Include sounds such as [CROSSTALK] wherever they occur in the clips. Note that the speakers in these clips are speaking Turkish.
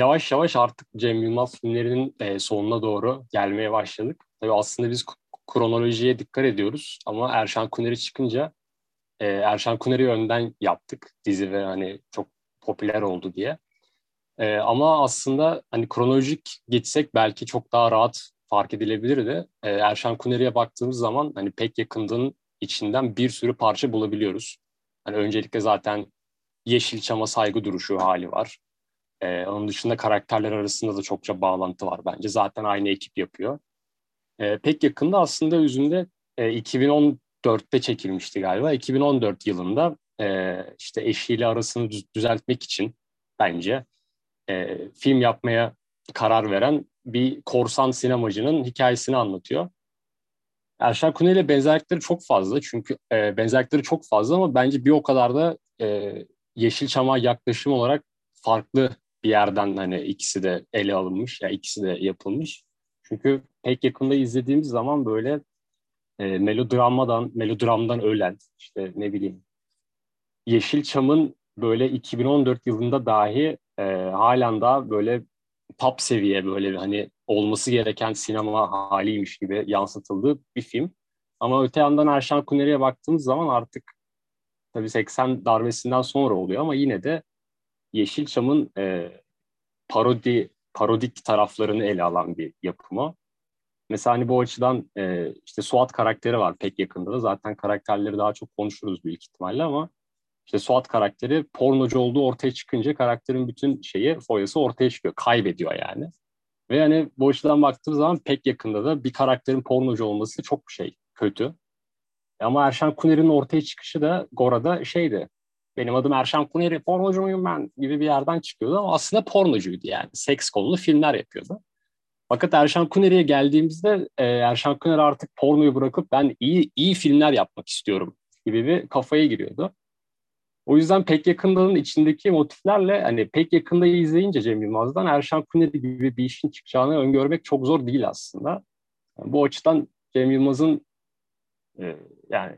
yavaş yavaş artık Cem Yılmaz filmlerinin e, sonuna doğru gelmeye başladık. Tabii aslında biz kronolojiye dikkat ediyoruz ama Erşan Kuneri çıkınca e, Erşan Kuneri önden yaptık dizi ve hani çok popüler oldu diye. E, ama aslında hani kronolojik geçsek belki çok daha rahat fark edilebilirdi. E, Erşan Kuneri'ye baktığımız zaman hani pek yakındığın içinden bir sürü parça bulabiliyoruz. Hani öncelikle zaten Yeşilçam'a saygı duruşu hali var. Ee, onun dışında karakterler arasında da çokça bağlantı var bence. Zaten aynı ekip yapıyor. Ee, pek yakında aslında yüzünde e, 2014'te çekilmişti galiba. 2014 yılında e, işte eşiyle arasını düzeltmek için bence e, film yapmaya karar veren bir korsan sinemacının hikayesini anlatıyor. Erşan Kuneri ile benzerlikleri çok fazla çünkü e, benzerlikleri çok fazla ama bence bir o kadar da e, Yeşilçam'a yaklaşım olarak farklı bir yerden hani ikisi de ele alınmış, ya yani ikisi de yapılmış. Çünkü pek yakında izlediğimiz zaman böyle e, melodramadan, melodramdan ölen, işte ne bileyim Yeşilçam'ın böyle 2014 yılında dahi e, halen daha böyle top seviye böyle hani olması gereken sinema haliymiş gibi yansıtıldığı bir film. Ama öte yandan Erşan Kuneri'ye baktığımız zaman artık tabii 80 darbesinden sonra oluyor ama yine de Yeşilçam'ın e, parodi parodik taraflarını ele alan bir yapımı. Mesela hani bu açıdan e, işte Suat karakteri var pek yakında da. Zaten karakterleri daha çok konuşuruz büyük ihtimalle ama işte Suat karakteri pornocu olduğu ortaya çıkınca karakterin bütün şeyi, foyası ortaya çıkıyor. Kaybediyor yani. Ve yani bu açıdan baktığım zaman pek yakında da bir karakterin pornocu olması çok şey, kötü. Ama Erşan Kuner'in ortaya çıkışı da Gora'da şeydi. Benim adım Erşan Kuneri, pornocu muyum ben gibi bir yerden çıkıyordu ama aslında pornocuydu yani. Seks konulu filmler yapıyordu. Fakat Erşan Kuneri'ye geldiğimizde e, Erşan Kuner artık pornoyu bırakıp ben iyi iyi filmler yapmak istiyorum gibi bir kafaya giriyordu. O yüzden pek yakındanın içindeki motiflerle hani pek yakında izleyince Cem Yılmaz'dan Erşan Kuneri gibi bir işin çıkacağını öngörmek çok zor değil aslında. Yani bu açıdan Cem Yılmaz'ın e, yani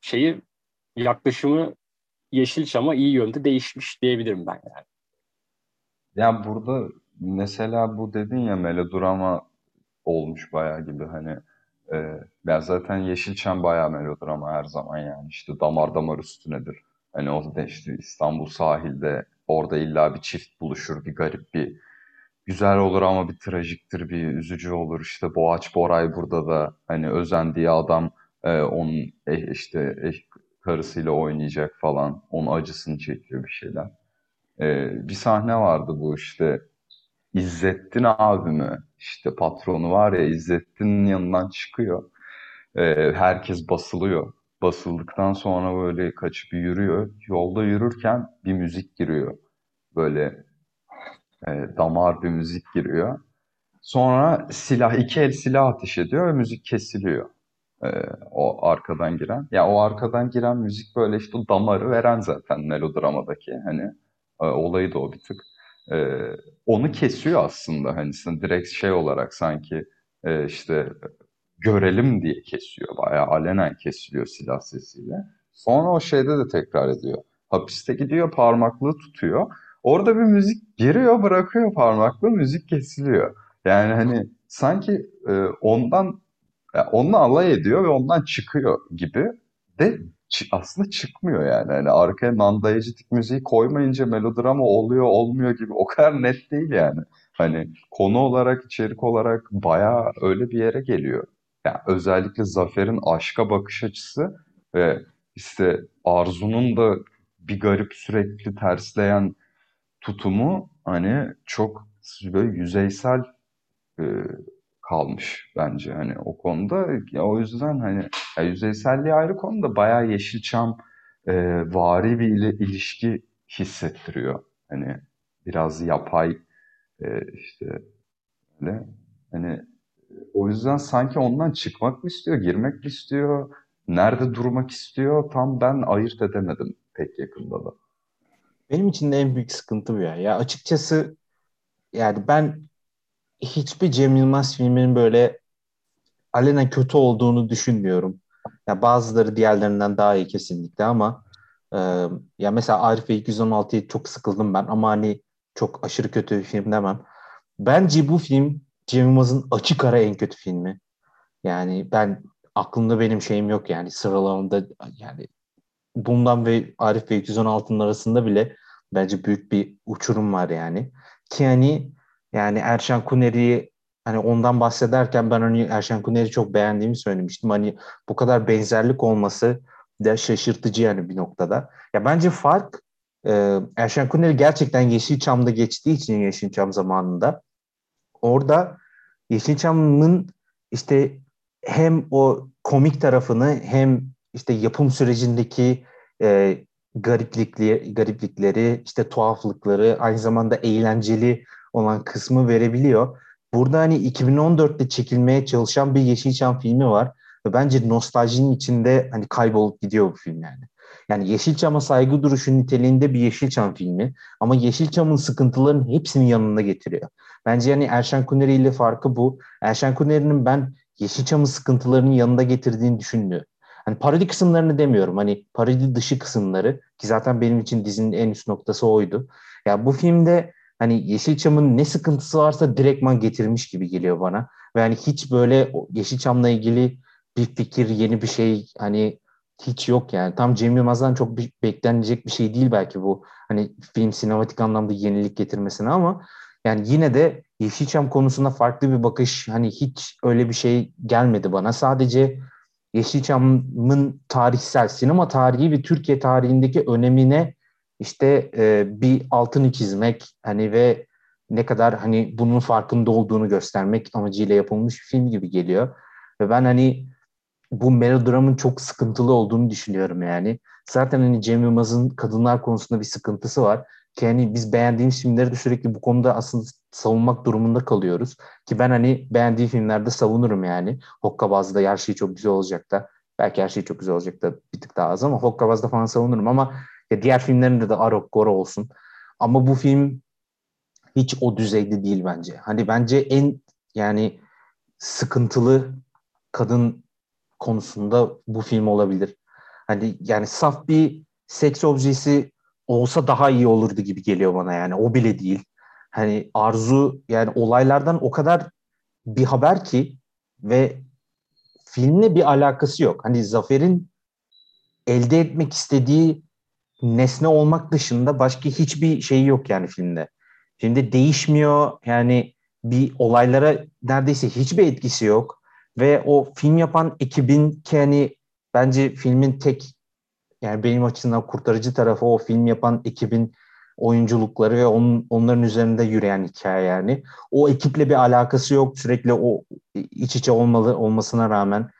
şeyi yaklaşımı Yeşilçam'a iyi yönde değişmiş diyebilirim ben yani. Ya burada mesela bu dedin ya melodrama olmuş bayağı gibi hani e, ya zaten Yeşilçam bayağı melodrama her zaman yani işte damar damar üstünedir. Hani o da işte İstanbul sahilde orada illa bir çift buluşur bir garip bir güzel olur ama bir trajiktir bir üzücü olur işte Boğaç Boray burada da hani özendiği adam e, onun e, işte e, karısıyla oynayacak falan onun acısını çekiyor bir şeyler. E, bir sahne vardı bu işte İzzettin abimi işte patronu var ya İzzettin'in yanından çıkıyor. E, herkes basılıyor basıldıktan sonra böyle kaçıp yürüyor. Yolda yürürken bir müzik giriyor. Böyle e, damar bir müzik giriyor. Sonra silah, iki el silah ateş ediyor ve müzik kesiliyor. E, o arkadan giren. Ya o arkadan giren müzik böyle işte damarı veren zaten melodramadaki. Hani e, olayı da o bir tık. E, onu kesiyor aslında hani direkt şey olarak sanki işte görelim diye kesiyor. Bayağı alenen kesiliyor silah sesiyle. Sonra o şeyde de tekrar ediyor. Hapiste gidiyor parmaklığı tutuyor. Orada bir müzik giriyor bırakıyor parmaklığı müzik kesiliyor. Yani hani sanki e, ondan yani onunla alay ediyor ve ondan çıkıyor gibi de aslında çıkmıyor yani. Hani arkaya nandayıcıtik müziği koymayınca melodrama oluyor olmuyor gibi o kadar net değil yani. Hani konu olarak içerik olarak bayağı öyle bir yere geliyor yani özellikle Zafer'in aşka bakış açısı ve işte Arzu'nun da bir garip sürekli tersleyen tutumu hani çok böyle yüzeysel e, kalmış bence hani o konuda ya o yüzden hani ya yüzeyselliği ayrı konuda bayağı Yeşilçam e, vari bir ile, ilişki hissettiriyor hani biraz yapay e, işte öyle hani o yüzden sanki ondan çıkmak mı istiyor, girmek mi istiyor, nerede durmak istiyor tam ben ayırt edemedim pek yakında da. Benim için de en büyük sıkıntı bu ya. Ya açıkçası yani ben hiçbir Cem Yılmaz filminin böyle alenen kötü olduğunu düşünmüyorum. Ya bazıları diğerlerinden daha iyi kesinlikle ama e, ya mesela Arif ve 216'yı çok sıkıldım ben ama hani çok aşırı kötü bir film demem. Bence bu film Cem Yılmaz'ın açık ara en kötü filmi. Yani ben aklımda benim şeyim yok yani sıralamamda yani bundan ve Arif ve 216'nın arasında bile bence büyük bir uçurum var yani. Ki hani yani Erşan Kuneri'yi hani ondan bahsederken ben hani Erşan Kuneri çok beğendiğimi söylemiştim. Hani bu kadar benzerlik olması da şaşırtıcı yani bir noktada. Ya bence fark e, Erşen Kuneri gerçekten Yeşilçam'da geçtiği için Yeşilçam zamanında orada Yeşilçam'ın işte hem o komik tarafını hem işte yapım sürecindeki e, gariplikli, gariplikleri, işte tuhaflıkları, aynı zamanda eğlenceli olan kısmı verebiliyor. Burada hani 2014'te çekilmeye çalışan bir Yeşilçam filmi var ve bence nostaljinin içinde hani kaybolup gidiyor bu film yani. Yani Yeşilçam'a saygı duruşu niteliğinde bir Yeşilçam filmi ama Yeşilçam'ın sıkıntılarının hepsini yanında getiriyor. Bence yani Erşen Kuneri ile farkı bu. Erşen Kuneri'nin ben Yeşilçam'ın sıkıntılarının yanında getirdiğini düşünmüyorum. Hani parodi kısımlarını demiyorum. Hani parodi dışı kısımları ki zaten benim için dizinin en üst noktası oydu. Ya bu filmde hani Yeşilçam'ın ne sıkıntısı varsa direktman getirmiş gibi geliyor bana. Ve hani hiç böyle Yeşilçam'la ilgili bir fikir, yeni bir şey hani hiç yok yani. Tam Cem Yılmaz'dan çok bir, beklenecek bir şey değil belki bu. Hani film sinematik anlamda yenilik getirmesine ama yani yine de Yeşilçam konusunda farklı bir bakış hani hiç öyle bir şey gelmedi bana. Sadece Yeşilçam'ın tarihsel sinema tarihi ve Türkiye tarihindeki önemine işte e, bir altını çizmek hani ve ne kadar hani bunun farkında olduğunu göstermek amacıyla yapılmış bir film gibi geliyor. Ve ben hani bu melodramın çok sıkıntılı olduğunu düşünüyorum yani. Zaten hani Cem Yılmaz'ın kadınlar konusunda bir sıkıntısı var. Ki hani biz beğendiğimiz filmleri de sürekli bu konuda aslında savunmak durumunda kalıyoruz. Ki ben hani beğendiğim filmlerde savunurum yani. Hokkabaz'da her şey çok güzel olacak da. Belki her şey çok güzel olacak da bir tık daha az ama Hokkabaz'da falan savunurum ama ya diğer filmlerinde de Arok, Goro olsun. Ama bu film hiç o düzeyde değil bence. Hani bence en yani sıkıntılı kadın konusunda bu film olabilir. Hani yani saf bir seks objesi olsa daha iyi olurdu gibi geliyor bana yani. O bile değil. Hani Arzu yani olaylardan o kadar bir haber ki ve filmle bir alakası yok. Hani Zafer'in elde etmek istediği nesne olmak dışında başka hiçbir şey yok yani filmde. Filmde değişmiyor yani bir olaylara neredeyse hiçbir etkisi yok. Ve o film yapan ekibin ki hani bence filmin tek yani benim açımdan kurtarıcı tarafı o film yapan ekibin oyunculukları ve onun, onların üzerinde yürüyen hikaye yani. O ekiple bir alakası yok. Sürekli o iç içe olmalı olmasına rağmen.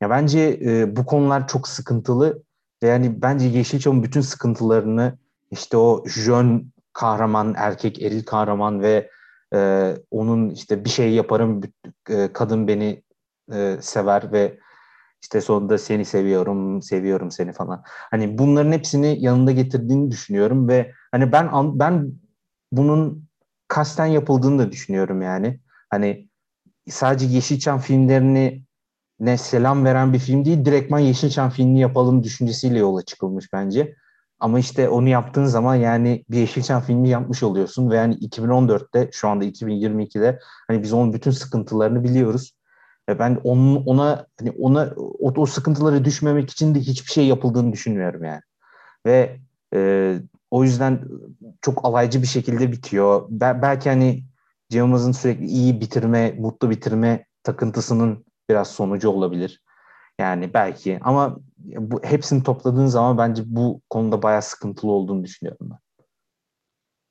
Ya bence e, bu konular çok sıkıntılı yani bence Yeşilçam'ın bütün sıkıntılarını işte o jön kahraman, erkek eril kahraman ve e, onun işte bir şey yaparım e, kadın beni e, sever ve işte sonunda seni seviyorum, seviyorum seni falan. Hani bunların hepsini yanında getirdiğini düşünüyorum ve hani ben ben bunun kasten yapıldığını da düşünüyorum yani. Hani sadece Yeşilçam filmlerini ne selam veren bir film değil, direktman Yeşilçam filmini yapalım düşüncesiyle yola çıkılmış bence. Ama işte onu yaptığın zaman yani bir Yeşilçam filmi yapmış oluyorsun ve yani 2014'te şu anda 2022'de hani biz onun bütün sıkıntılarını biliyoruz. Ve ben onun, ona hani ona o, o sıkıntılara düşmemek için de hiçbir şey yapıldığını düşünmüyorum yani. Ve e, o yüzden çok alaycı bir şekilde bitiyor. Be- belki hani Cem Yılmaz'ın sürekli iyi bitirme, mutlu bitirme takıntısının biraz sonucu olabilir. Yani belki ama bu hepsini topladığın zaman bence bu konuda bayağı sıkıntılı olduğunu düşünüyorum ben.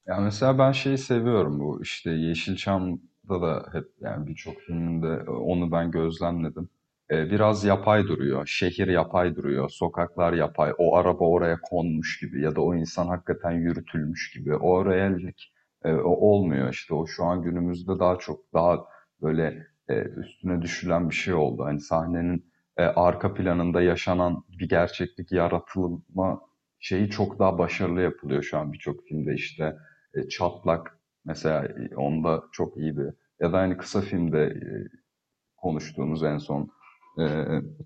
Ya mesela ben şeyi seviyorum bu işte Yeşilçam da hep yani birçok filminde onu ben gözlemledim. Ee, biraz yapay duruyor. Şehir yapay duruyor. Sokaklar yapay. O araba oraya konmuş gibi ya da o insan hakikaten yürütülmüş gibi. O reallik e, olmuyor işte. O şu an günümüzde daha çok daha böyle e, üstüne düşülen bir şey oldu. Hani sahnenin e, arka planında yaşanan bir gerçeklik yaratılma şeyi çok daha başarılı yapılıyor şu an birçok filmde işte e, çatlak Mesela onda çok iyiydi. Ya da aynı kısa filmde konuştuğumuz en son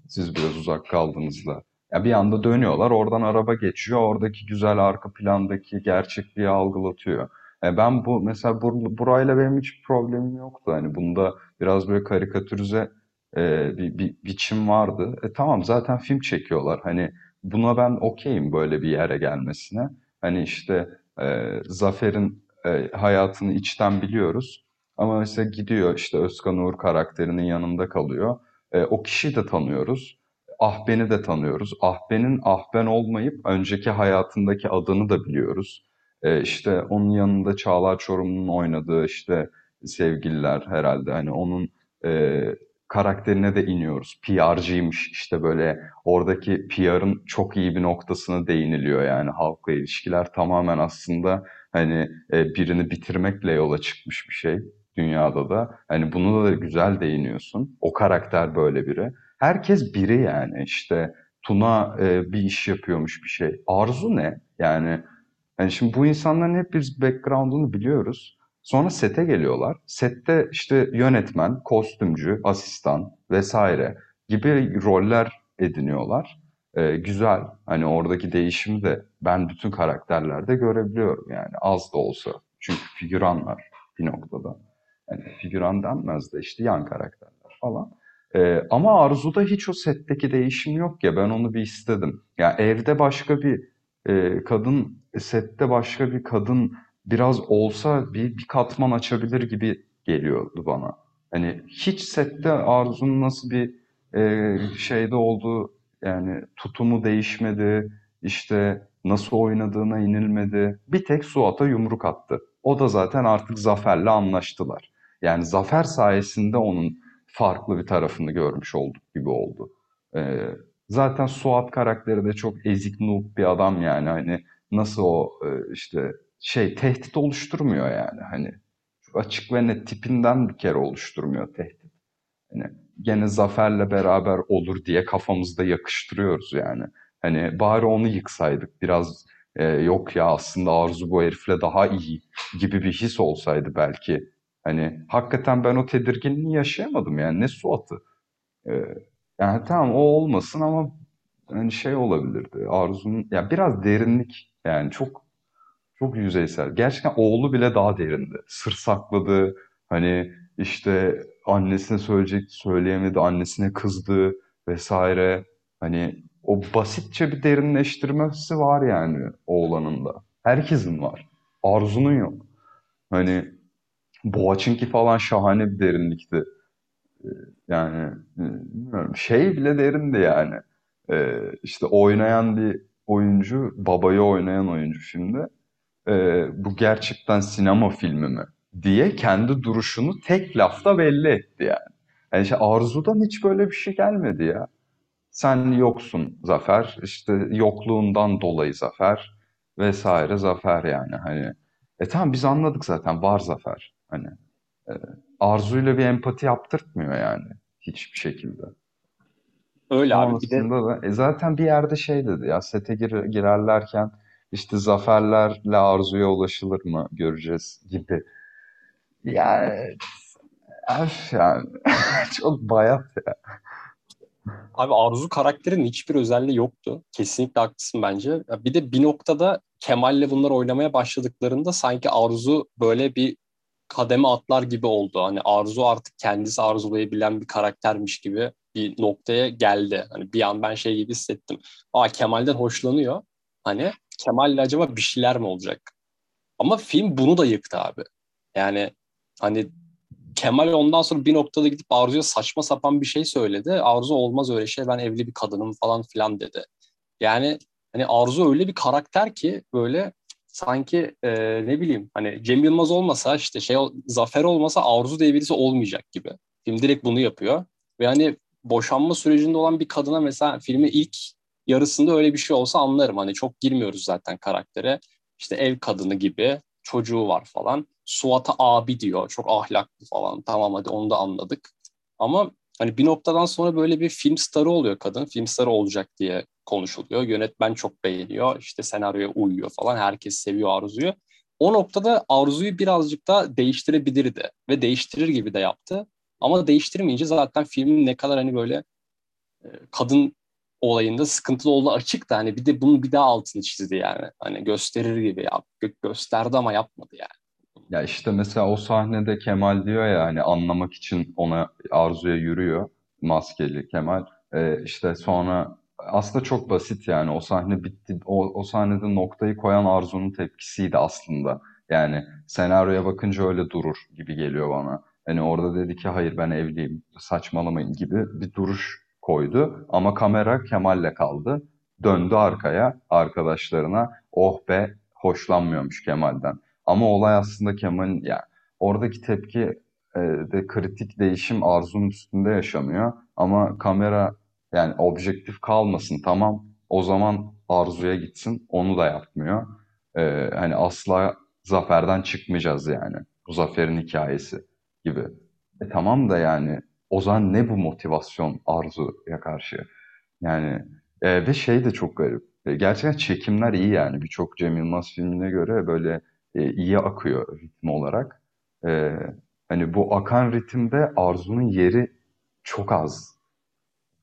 siz biraz uzak kaldığınızda. Ya bir anda dönüyorlar, oradan araba geçiyor, oradaki güzel arka plandaki gerçekliği algılatıyor. E ben bu mesela bur, burayla benim hiç problemim yoktu. Hani bunda biraz böyle karikatürize e, bir, bir biçim vardı. E tamam zaten film çekiyorlar. Hani buna ben okeyim böyle bir yere gelmesine. Hani işte e, Zafer'in e, hayatını içten biliyoruz. Ama mesela gidiyor işte Özkan Uğur karakterinin yanında kalıyor. E, o kişiyi de tanıyoruz. Ahben'i de tanıyoruz. Ahben'in Ahben olmayıp önceki hayatındaki adını da biliyoruz. E, işte onun yanında Çağlar Çorumlu'nun oynadığı işte sevgililer herhalde. Hani onun e, karakterine de iniyoruz. PR'cıymış işte böyle oradaki PR'ın çok iyi bir noktasına değiniliyor yani halkla ilişkiler tamamen aslında hani e, birini bitirmekle yola çıkmış bir şey dünyada da. Hani bunu da güzel değiniyorsun. O karakter böyle biri. Herkes biri yani işte Tuna e, bir iş yapıyormuş bir şey. Arzu ne? Yani yani şimdi bu insanların hep biz background'unu biliyoruz. Sonra sete geliyorlar. Sette işte yönetmen, kostümcü, asistan vesaire gibi roller ediniyorlar. Ee, güzel. Hani oradaki değişimi de ben bütün karakterlerde görebiliyorum yani az da olsa. Çünkü figüranlar bir noktada. Yani figüran denmez de işte yan karakterler falan. Ee, ama Arzu'da hiç o setteki değişim yok ya ben onu bir istedim. Yani evde başka bir e, kadın, sette başka bir kadın biraz olsa bir, bir katman açabilir gibi geliyordu bana. Hani hiç sette Arzu'nun nasıl bir e, şeyde olduğu yani tutumu değişmedi, işte nasıl oynadığına inilmedi. Bir tek Suat'a yumruk attı. O da zaten artık Zafer'le anlaştılar. Yani Zafer sayesinde onun farklı bir tarafını görmüş olduk gibi oldu. Ee, zaten Suat karakteri de çok ezik noob bir adam yani hani nasıl o e, işte şey tehdit oluşturmuyor yani hani açık ve net tipinden bir kere oluşturmuyor tehdit. Hani gene Zafer'le beraber olur diye kafamızda yakıştırıyoruz yani. Hani bari onu yıksaydık biraz e, yok ya aslında Arzu bu herifle daha iyi gibi bir his olsaydı belki. Hani hakikaten ben o tedirginliği yaşayamadım yani ne Suat'ı. E, yani tamam o olmasın ama hani şey olabilirdi. Arzu'nun ya biraz derinlik yani çok çok yüzeysel. Gerçekten oğlu bile daha derindi. Sır sakladı. Hani işte annesine söyleyecek söyleyemedi. Annesine kızdı vesaire. Hani o basitçe bir derinleştirmesi var yani oğlanın da. Herkesin var. Arzu'nun yok. Hani Boğaç'ınki falan şahane bir derinlikti. Ee, yani e, bilmiyorum şey bile derindi yani. Ee, işte oynayan bir oyuncu, babayı oynayan oyuncu şimdi e, bu gerçekten sinema filmi mi diye kendi duruşunu tek lafta belli etti yani. Yani işte Arzu'dan hiç böyle bir şey gelmedi ya. Sen yoksun Zafer, işte yokluğundan dolayı Zafer vesaire Zafer yani hani. E tamam biz anladık zaten var Zafer. Hani e, Arzu'yla bir empati yaptırtmıyor yani hiçbir şekilde. Öyle abi. Bir de... da, e zaten bir yerde şey dedi ya sete gir, girerlerken işte zaferlerle arzuya ulaşılır mı göreceğiz gibi. Yani öf yani [LAUGHS] çok bayat ya. Abi Arzu karakterin hiçbir özelliği yoktu. Kesinlikle haklısın bence. Bir de bir noktada Kemal'le bunlar oynamaya başladıklarında sanki Arzu böyle bir kademe atlar gibi oldu. Hani Arzu artık kendisi arzulayabilen bir karaktermiş gibi bir noktaya geldi. Hani bir an ben şey gibi hissettim. Aa Kemal'den hoşlanıyor. Hani Kemal'le acaba bir şeyler mi olacak? Ama film bunu da yıktı abi. Yani hani Kemal ondan sonra bir noktada gidip Arzu'ya saçma sapan bir şey söyledi. Arzu olmaz öyle şey ben evli bir kadınım falan filan dedi. Yani hani Arzu öyle bir karakter ki böyle sanki e, ne bileyim hani Cem Yılmaz olmasa işte şey Zafer olmasa Arzu diye birisi olmayacak gibi. Film direkt bunu yapıyor. Ve hani boşanma sürecinde olan bir kadına mesela filmi ilk yarısında öyle bir şey olsa anlarım. Hani çok girmiyoruz zaten karaktere. İşte ev kadını gibi çocuğu var falan. Suat'a abi diyor. Çok ahlaklı falan. Tamam hadi onu da anladık. Ama hani bir noktadan sonra böyle bir film starı oluyor kadın. Film starı olacak diye konuşuluyor. Yönetmen çok beğeniyor. İşte senaryoya uyuyor falan. Herkes seviyor Arzu'yu. O noktada Arzu'yu birazcık da değiştirebilirdi. Ve değiştirir gibi de yaptı. Ama değiştirmeyince zaten filmin ne kadar hani böyle e, kadın olayında sıkıntılı olduğu açık hani bir de bunun bir daha altını çizdi yani. Hani gösterir gibi ya gö- gösterdi ama yapmadı yani. Ya işte mesela o sahnede Kemal diyor ya hani anlamak için ona Arzu'ya yürüyor maskeli Kemal. Ee, işte sonra aslında çok basit yani o sahne bitti. O, o sahnede noktayı koyan Arzu'nun tepkisiydi aslında. Yani senaryoya bakınca öyle durur gibi geliyor bana. Hani orada dedi ki hayır ben evliyim saçmalamayın gibi bir duruş koydu. Ama kamera Kemal'le kaldı. Döndü arkaya arkadaşlarına oh be hoşlanmıyormuş Kemal'den. Ama olay aslında Kemal'in yani oradaki tepki e, de kritik değişim Arzu'nun üstünde yaşanıyor. Ama kamera yani objektif kalmasın tamam o zaman Arzu'ya gitsin onu da yapmıyor. E, hani asla zaferden çıkmayacağız yani. Bu zaferin hikayesi gibi. E tamam da yani o zaman ne bu motivasyon Arzu'ya karşı? Yani e, ve şey de çok garip. E, gerçekten çekimler iyi yani. Birçok Cem Yılmaz filmine göre böyle e, iyi akıyor ritim olarak. E, hani bu akan ritimde Arzu'nun yeri çok az.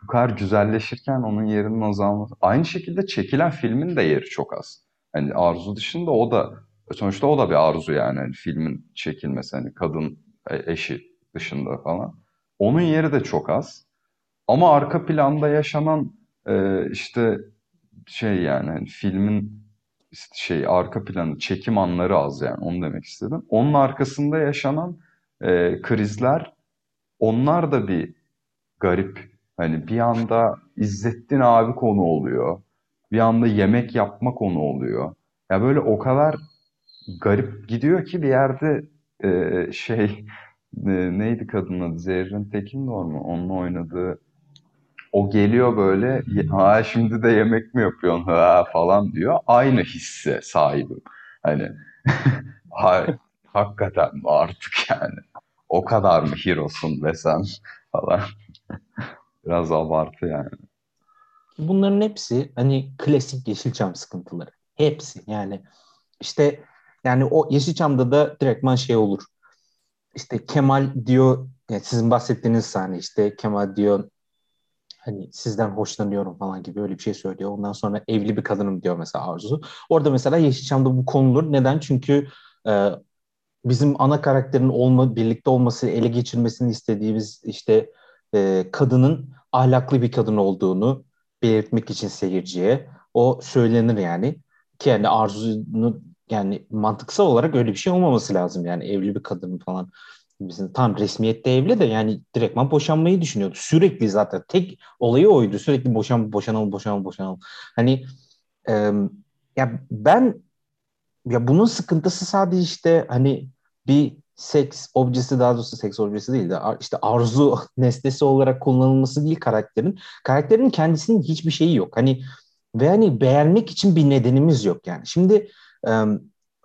Bu kadar güzelleşirken onun yerinin azalması. Aynı şekilde çekilen filmin de yeri çok az. Hani Arzu dışında o da sonuçta o da bir arzu yani. Hani filmin çekilmesi hani kadın eşi dışında falan. Onun yeri de çok az. Ama arka planda yaşanan e, işte şey yani hani filmin şey arka planı, çekim anları az yani onu demek istedim. Onun arkasında yaşanan e, krizler onlar da bir garip. Hani bir anda İzzettin abi konu oluyor. Bir anda yemek yapma konu oluyor. Ya böyle o kadar garip gidiyor ki bir yerde e, şey e, neydi kadının adı? Zerrin Tekin de mu? Onunla oynadığı o geliyor böyle ha şimdi de yemek mi yapıyorsun ha falan diyor. Aynı hisse sahibim. Hani [LAUGHS] ha, hakikaten mi artık yani. O kadar mı hero'sun be sen falan. [LAUGHS] Biraz abartı yani. Bunların hepsi hani klasik Yeşilçam sıkıntıları. Hepsi yani işte yani o Yeşilçam'da da direktman şey olur. İşte Kemal diyor yani sizin bahsettiğiniz sahne işte Kemal diyor hani sizden hoşlanıyorum falan gibi öyle bir şey söylüyor. Ondan sonra evli bir kadınım diyor mesela Arzu. Orada mesela Yeşilçam'da bu konulur. Neden? Çünkü e, bizim ana karakterin olma, birlikte olması, ele geçirmesini istediğimiz işte e, kadının ahlaklı bir kadın olduğunu belirtmek için seyirciye o söylenir yani. Ki yani Arzu'nun yani mantıksal olarak öyle bir şey olmaması lazım yani evli bir kadın falan bizim tam resmiyette evli de yani direktman boşanmayı düşünüyordu. Sürekli zaten tek olayı oydu. Sürekli boşan boşanalım boşanalım boşanalım. Hani e, ya ben ya bunun sıkıntısı sadece işte hani bir seks objesi daha doğrusu seks objesi değil de işte arzu [LAUGHS] nesnesi olarak kullanılması değil karakterin. Karakterin kendisinin hiçbir şeyi yok. Hani ve hani beğenmek için bir nedenimiz yok yani. Şimdi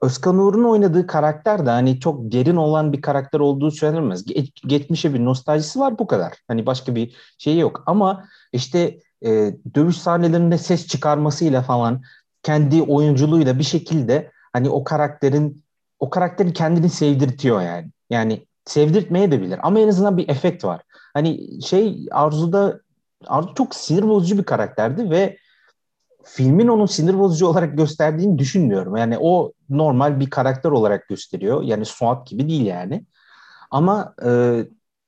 Özkan Uğur'un oynadığı karakter de hani çok derin olan bir karakter olduğu söylenemez. Ge- geçmişe bir nostaljisi var bu kadar. Hani başka bir şey yok. Ama işte e, dövüş sahnelerinde ses çıkarmasıyla falan kendi oyunculuğuyla bir şekilde hani o karakterin o karakterin kendini sevdirtiyor yani. Yani sevdirtmeye de bilir ama en azından bir efekt var. Hani şey Arzu'da Arzu çok sinir bozucu bir karakterdi ve filmin onun sinir bozucu olarak gösterdiğini düşünmüyorum. Yani o normal bir karakter olarak gösteriyor. Yani Suat gibi değil yani. Ama e,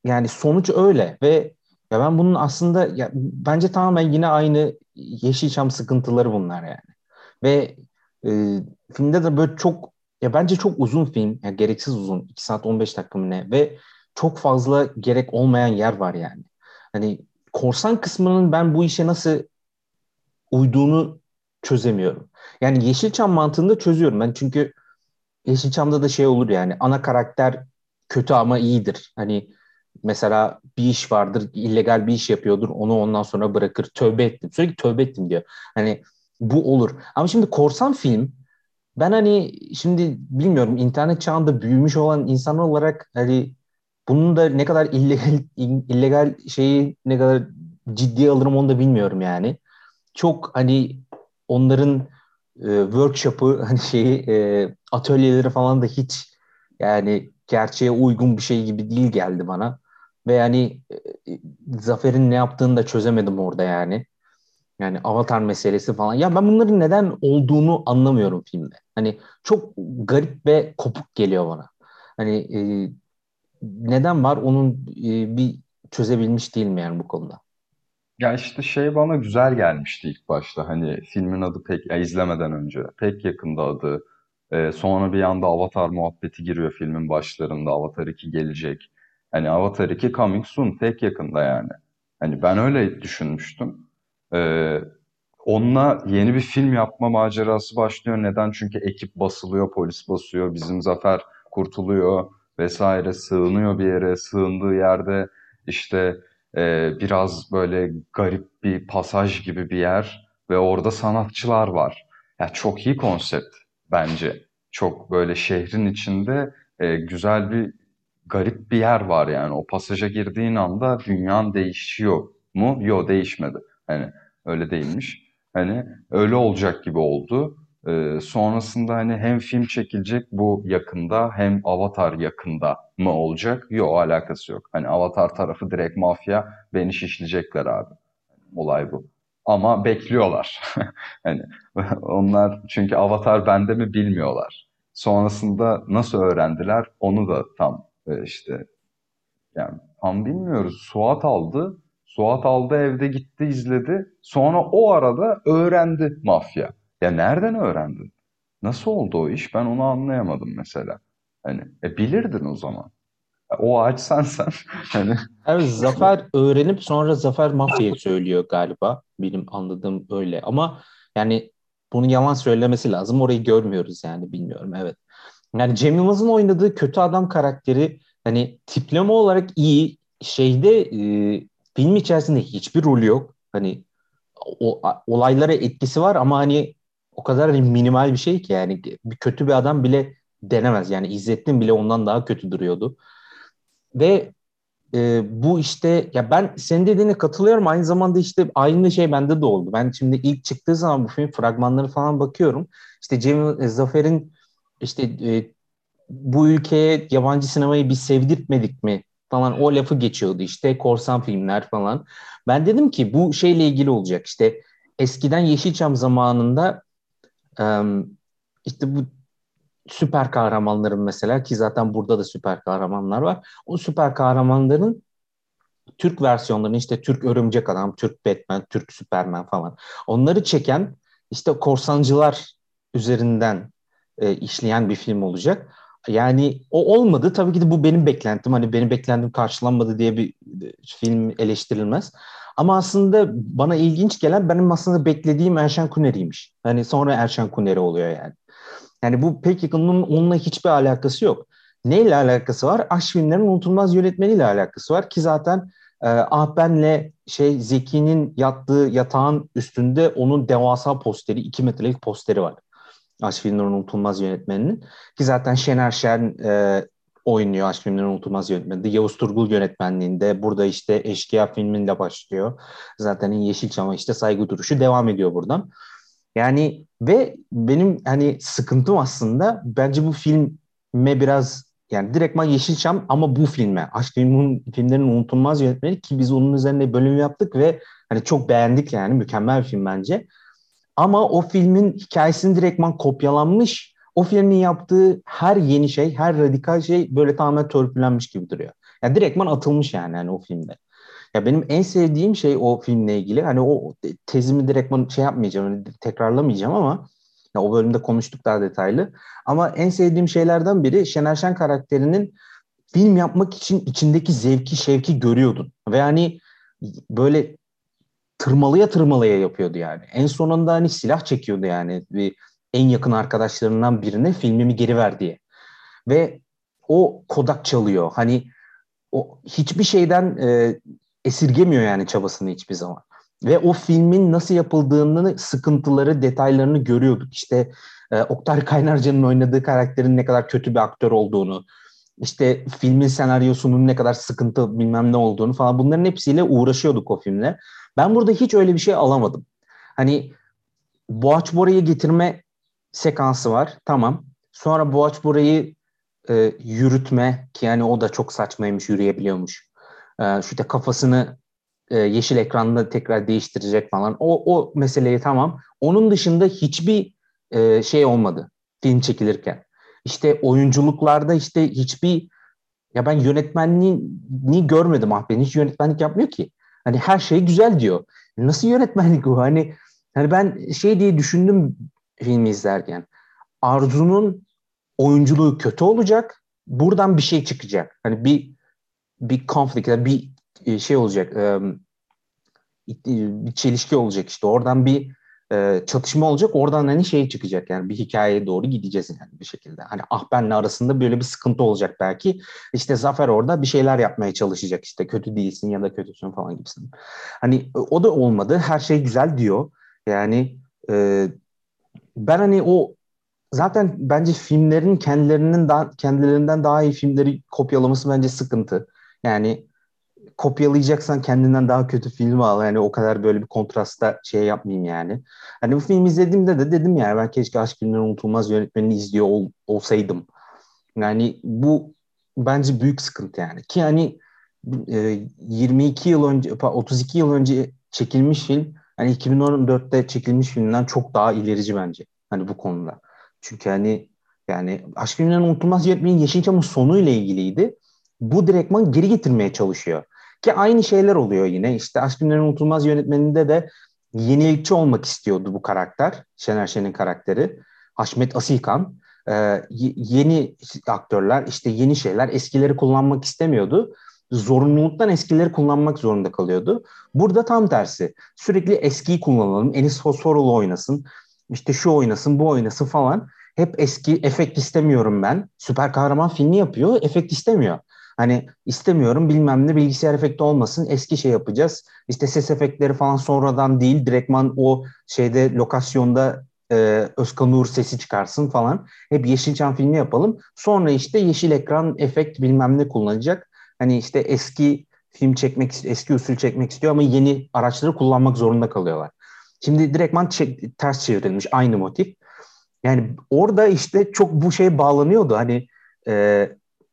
yani sonuç öyle ve ya ben bunun aslında ya, bence tamamen yine aynı Yeşilçam sıkıntıları bunlar yani. Ve e, filmde de böyle çok ya bence çok uzun film. Ya gereksiz uzun. 2 saat 15 dakika mı ne? Ve çok fazla gerek olmayan yer var yani. Hani korsan kısmının ben bu işe nasıl uyduğunu çözemiyorum. Yani Yeşilçam mantığında çözüyorum ben çünkü Yeşilçam'da da şey olur yani ana karakter kötü ama iyidir. Hani mesela bir iş vardır, illegal bir iş yapıyordur, onu ondan sonra bırakır. Tövbe ettim. Sürekli tövbe ettim diyor. Hani bu olur. Ama şimdi korsan film ben hani şimdi bilmiyorum internet çağında büyümüş olan insan olarak hani bunun da ne kadar illegal illegal şeyi ne kadar ciddiye alırım onu da bilmiyorum yani çok hani onların e, workshop'ı [LAUGHS] hani şeyi e, atölyeleri falan da hiç yani gerçeğe uygun bir şey gibi değil geldi bana. Ve yani e, Zafer'in ne yaptığını da çözemedim orada yani. Yani avatar meselesi falan. Ya ben bunların neden olduğunu anlamıyorum filmde. Hani çok garip ve kopuk geliyor bana. Hani e, neden var onun e, bir çözebilmiş değilim yani bu konuda. Ya işte şey bana güzel gelmişti ilk başta. Hani filmin adı pek ya izlemeden önce pek yakında adı. Ee, sonra bir anda Avatar muhabbeti giriyor filmin başlarında. Avatar 2 gelecek. Hani Avatar 2 coming soon pek yakında yani. Hani ben öyle düşünmüştüm. Ee, onunla yeni bir film yapma macerası başlıyor. Neden? Çünkü ekip basılıyor, polis basıyor. Bizim Zafer kurtuluyor vesaire sığınıyor bir yere. Sığındığı yerde işte e, biraz böyle garip bir pasaj gibi bir yer ve orada sanatçılar var. Ya çok iyi konsept bence. Çok böyle şehrin içinde e, güzel bir garip bir yer var yani. O pasaja girdiğin anda dünyan değişiyor mu? Yok değişmedi. Hani öyle değilmiş. Hani öyle olacak gibi oldu. Ee, sonrasında hani hem film çekilecek bu yakında hem Avatar yakında mı olacak? Yok alakası yok. Hani Avatar tarafı direkt mafya beni şişleyecekler abi. Olay bu. Ama bekliyorlar. [LAUGHS] hani onlar çünkü Avatar bende mi bilmiyorlar. Sonrasında nasıl öğrendiler onu da tam e, işte yani tam bilmiyoruz. Suat aldı. Suat aldı evde gitti izledi. Sonra o arada öğrendi mafya. Ya nereden öğrendin? Nasıl oldu o iş? Ben onu anlayamadım mesela. Hani e, bilirdin o zaman. O ağaç sensen. [LAUGHS] hani Evet, Zafer öğrenip sonra Zafer mafyaya söylüyor galiba. Benim anladığım öyle. Ama yani bunu yalan söylemesi lazım. Orayı görmüyoruz yani bilmiyorum. Evet. Yani Cem Yılmaz'ın oynadığı kötü adam karakteri hani tipleme olarak iyi. Şeyde e, film içerisinde hiçbir rolü yok. Hani o, olaylara etkisi var ama hani o kadar minimal bir şey ki yani bir kötü bir adam bile denemez. Yani İzzettin bile ondan daha kötü duruyordu. Ve e, bu işte ya ben senin dediğine katılıyorum. Aynı zamanda işte aynı şey bende de oldu. Ben şimdi ilk çıktığı zaman bu film fragmanları falan bakıyorum. İşte Cem e, Zafer'in işte e, bu ülkeye yabancı sinemayı bir sevdirtmedik mi falan o lafı geçiyordu işte korsan filmler falan. Ben dedim ki bu şeyle ilgili olacak işte eskiden Yeşilçam zamanında işte bu süper kahramanların mesela ki zaten burada da süper kahramanlar var. O süper kahramanların Türk versiyonlarını işte Türk Örümcek Adam, Türk Batman, Türk Superman falan. Onları çeken işte korsancılar üzerinden e, işleyen bir film olacak. Yani o olmadı. Tabii ki de bu benim beklentim. Hani benim beklentim karşılanmadı diye bir film eleştirilmez. Ama aslında bana ilginç gelen benim aslında beklediğim Erşen Kuneri'ymiş. Hani sonra Erşen Kuneri oluyor yani. Yani bu pek yakınının onunla hiçbir alakası yok. Neyle alakası var? Aşk filmlerinin unutulmaz yönetmeniyle alakası var ki zaten e, Ahben'le şey Zeki'nin yattığı yatağın üstünde onun devasa posteri, iki metrelik posteri var. Aşk filmlerinin unutulmaz yönetmeninin. Ki zaten Şener Şen e, oynuyor Aşk filmlerinin unutulmaz yönetmeninde. Yavuz Turgul yönetmenliğinde. Burada işte Eşkıya filminde başlıyor. Zaten Yeşilçam'a işte saygı duruşu devam ediyor buradan. Yani ve benim hani sıkıntım aslında bence bu filme biraz yani direktman Yeşilçam ama bu filme Aşk filmin, filmlerin unutulmaz yönetmeni ki biz onun üzerinde bölüm yaptık ve hani çok beğendik yani mükemmel bir film bence. Ama o filmin hikayesini direktman kopyalanmış o filmin yaptığı her yeni şey, her radikal şey böyle tamamen törpülenmiş gibi duruyor. Yani direktman atılmış yani, yani o filmde. Ya benim en sevdiğim şey o filmle ilgili. Hani o tezimi direktman şey yapmayacağım, hani tekrarlamayacağım ama ya o bölümde konuştuk daha detaylı. Ama en sevdiğim şeylerden biri Şener Şen karakterinin film yapmak için içindeki zevki, şevki görüyordun. Ve hani böyle tırmalıya tırmalıya yapıyordu yani. En sonunda hani silah çekiyordu yani. Bir en yakın arkadaşlarından birine filmimi geri ver diye. Ve o Kodak çalıyor. Hani o hiçbir şeyden e, esirgemiyor yani çabasını hiçbir zaman. Ve o filmin nasıl yapıldığını, sıkıntıları, detaylarını görüyorduk. İşte e, Oktay Kaynarca'nın oynadığı karakterin ne kadar kötü bir aktör olduğunu, işte filmin senaryosunun ne kadar sıkıntı bilmem ne olduğunu falan bunların hepsiyle uğraşıyorduk o filmle. Ben burada hiç öyle bir şey alamadım. Hani Boğaç Bora'yı getirme sekansı var. Tamam. Sonra Boğaç burayı e, yürütme ki yani o da çok saçmaymış yürüyebiliyormuş. E, şu da kafasını e, yeşil ekranda tekrar değiştirecek falan. O, o meseleyi tamam. Onun dışında hiçbir e, şey olmadı film çekilirken. işte oyunculuklarda işte hiçbir ya ben yönetmenliğini görmedim ah ben hiç yönetmenlik yapmıyor ki. Hani her şey güzel diyor. Nasıl yönetmenlik o? Hani hani ben şey diye düşündüm filmi izlerken. Arzu'nun oyunculuğu kötü olacak. Buradan bir şey çıkacak. Hani bir bir konflikt, bir e, şey olacak. Bir çelişki olacak işte. Oradan bir e, çatışma olacak. Oradan hani şey çıkacak yani bir hikayeye doğru gideceğiz yani bir şekilde. Hani ah benle arasında böyle bir sıkıntı olacak belki. İşte Zafer orada bir şeyler yapmaya çalışacak işte kötü değilsin ya da kötüsün falan gibisin. Hani o da olmadı. Her şey güzel diyor. Yani e, ben hani o zaten bence filmlerin kendilerinin daha, kendilerinden daha iyi filmleri kopyalaması bence sıkıntı. Yani kopyalayacaksan kendinden daha kötü filmi al. Yani o kadar böyle bir kontrasta şey yapmayayım yani. Hani bu film izlediğimde de dedim yani ben keşke Aşk Filmleri Unutulmaz yönetmenini izliyor ol, olsaydım. Yani bu bence büyük sıkıntı yani. Ki hani e, 22 yıl önce 32 yıl önce çekilmiş film hani 2014'te çekilmiş filmden çok daha ilerici bence. Hani bu konuda. Çünkü hani yani Aşk Filmlerin Unutulmaz Yönetmenin Yeşilçam'ın sonuyla ilgiliydi. Bu direktman geri getirmeye çalışıyor. Ki aynı şeyler oluyor yine. İşte Aşk Günlerin Unutulmaz yönetmeninde de yenilikçi olmak istiyordu bu karakter. Şener Şen'in karakteri. Haşmet Asilkan. Ee, yeni aktörler, işte yeni şeyler, eskileri kullanmak istemiyordu. Zorunluluktan eskileri kullanmak zorunda kalıyordu. Burada tam tersi. Sürekli eskiyi kullanalım. Enis Fosforlu oynasın. İşte şu oynasın, bu oynasın falan. Hep eski efekt istemiyorum ben. Süper kahraman filmi yapıyor, efekt istemiyor. Hani istemiyorum bilmem ne bilgisayar efekti olmasın eski şey yapacağız. İşte ses efektleri falan sonradan değil direktman o şeyde lokasyonda e, Özkan Uğur sesi çıkarsın falan. Hep Yeşilçam filmi yapalım. Sonra işte yeşil ekran efekt bilmem ne kullanacak. Hani işte eski film çekmek, eski usul çekmek istiyor ama yeni araçları kullanmak zorunda kalıyorlar. Şimdi direktman çek, ters çevrilmiş aynı motif. Yani orada işte çok bu şey bağlanıyordu. Hani e,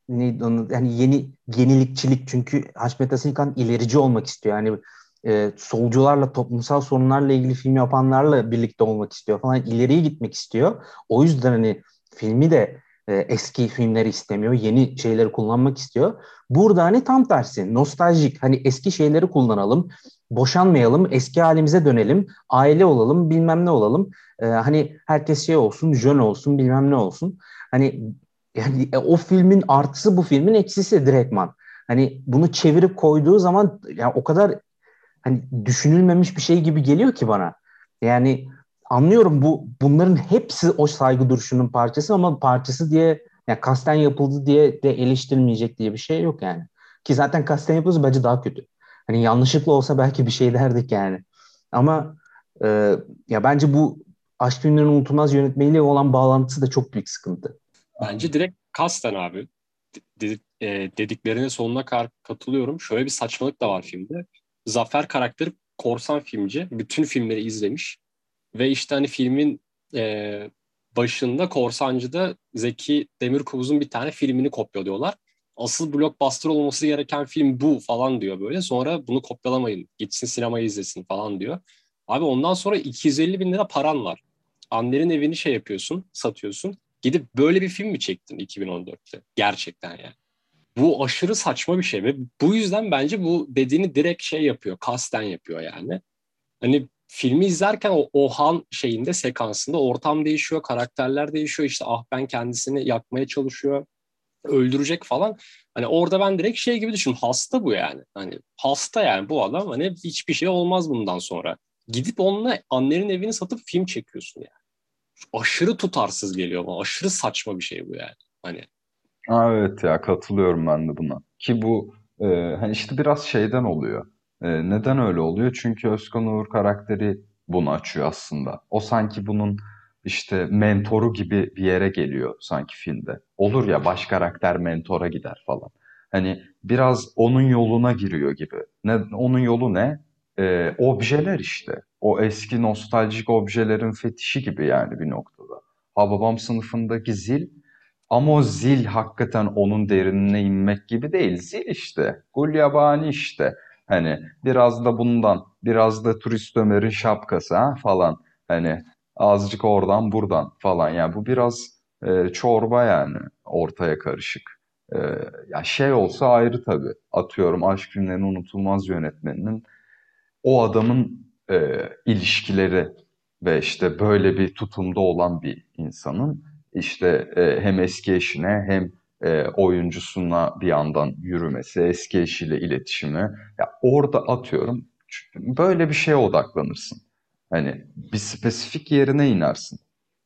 neydi onu yani yeni yenilikçilik çünkü Haşmet Asilkan ilerici olmak istiyor. Yani e, solcularla toplumsal sorunlarla ilgili film yapanlarla birlikte olmak istiyor falan ileriye gitmek istiyor. O yüzden hani filmi de e, eski filmleri istemiyor. Yeni şeyleri kullanmak istiyor. Burada hani tam tersi. Nostaljik. Hani eski şeyleri kullanalım. Boşanmayalım. Eski halimize dönelim. Aile olalım. Bilmem ne olalım. E, hani herkes şey olsun. Jön olsun. Bilmem ne olsun. Hani yani e, o filmin artısı bu filmin eksisi direktman. Hani bunu çevirip koyduğu zaman yani o kadar hani düşünülmemiş bir şey gibi geliyor ki bana. Yani anlıyorum bu bunların hepsi o saygı duruşunun parçası ama parçası diye yani kasten yapıldı diye de eleştirilmeyecek diye bir şey yok yani. Ki zaten kasten yapıldı bence daha kötü. Hani yanlışlıkla olsa belki bir şey derdik yani. Ama e, ya bence bu Aşk Filmlerinin Unutulmaz yönetmeliğiyle olan bağlantısı da çok büyük sıkıntı. Bence direkt kasten abi. E, dediklerine sonuna kadar katılıyorum. Şöyle bir saçmalık da var filmde. Zafer karakteri korsan filmci. Bütün filmleri izlemiş. Ve işte hani filmin e, başında Korsancı'da Zeki Demirkubuz'un bir tane filmini kopyalıyorlar. Asıl blockbuster olması gereken film bu falan diyor böyle. Sonra bunu kopyalamayın. Gitsin sinemayı izlesin falan diyor. Abi ondan sonra 250 bin lira paran var. Annenin evini şey yapıyorsun, satıyorsun. Gidip böyle bir film mi çektin 2014'te? Gerçekten yani. Bu aşırı saçma bir şey ve bu yüzden bence bu dediğini direkt şey yapıyor, kasten yapıyor yani. Hani filmi izlerken o Ohan şeyinde sekansında ortam değişiyor, karakterler değişiyor. İşte ah ben kendisini yakmaya çalışıyor, öldürecek falan. Hani orada ben direkt şey gibi düşün, hasta bu yani. Hani hasta yani bu adam hani hiçbir şey olmaz bundan sonra. Gidip onunla annenin evini satıp film çekiyorsun yani aşırı tutarsız geliyor bana. Aşırı saçma bir şey bu yani. Hani. Evet ya katılıyorum ben de buna. Ki bu e, hani işte biraz şeyden oluyor. E, neden öyle oluyor? Çünkü Özkan Uğur karakteri bunu açıyor aslında. O sanki bunun işte mentoru gibi bir yere geliyor sanki filmde. Olur ya baş karakter mentora gider falan. Hani biraz onun yoluna giriyor gibi. Ne, onun yolu ne? Ee, objeler işte. O eski nostaljik objelerin fetişi gibi yani bir noktada. Hababam sınıfındaki zil ama o zil hakikaten onun derinine inmek gibi değil. Zil işte. Gulyabani işte. Hani biraz da bundan, biraz da turist Ömer'in şapkası ha falan. Hani azıcık oradan buradan falan. Yani bu biraz e, çorba yani ortaya karışık. E, ya şey olsa ayrı tabii. Atıyorum Aşk Günlerinin Unutulmaz yönetmeninin o adamın e, ilişkileri ve işte böyle bir tutumda olan bir insanın işte e, hem eski eşine hem e, oyuncusuna bir yandan yürümesi, eski eşiyle iletişimi. Ya orada atıyorum böyle bir şeye odaklanırsın. Hani bir spesifik yerine inersin.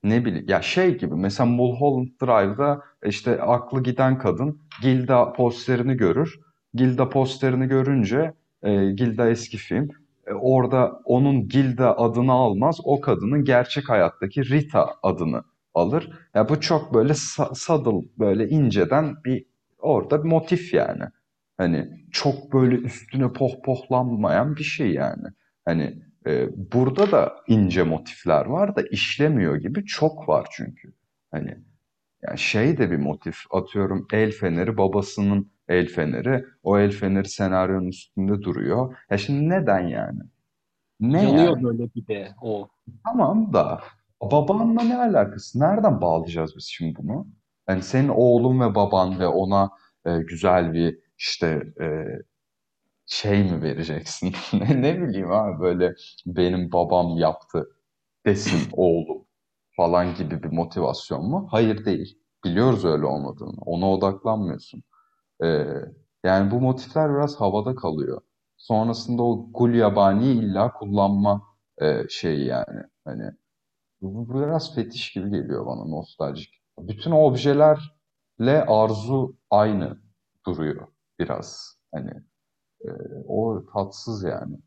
Ne bileyim ya şey gibi mesela Mulholland Drive'da işte aklı giden kadın Gilda posterini görür. Gilda posterini görünce e, Gilda eski film. E, orada onun Gilda adını almaz. O kadının gerçek hayattaki Rita adını alır. Ya bu çok böyle subtle böyle inceden bir orada bir motif yani. Hani çok böyle üstüne pohpohlanmayan bir şey yani. Hani e, burada da ince motifler var da işlemiyor gibi çok var çünkü. Hani yani şey de bir motif atıyorum el feneri babasının el feneri o el feneri senaryonun üstünde duruyor. Ya şimdi neden yani? Ne Yanıyor yani? böyle bir de o. Tamam da babanla ne alakası? Nereden bağlayacağız biz şimdi bunu? Yani senin oğlun ve baban ve ona e, güzel bir işte e, şey mi vereceksin? [LAUGHS] ne, ne bileyim abi böyle benim babam yaptı desin [LAUGHS] oğlum falan gibi bir motivasyon mu? Hayır değil. Biliyoruz öyle olmadığını. Ona odaklanmıyorsun. Ee, yani bu motifler biraz havada kalıyor. Sonrasında o gul yabani illa kullanma e, şeyi yani. Hani bu, bu biraz fetiş gibi geliyor bana nostaljik. Bütün objelerle arzu aynı duruyor biraz. Hani e, o tatsız yani.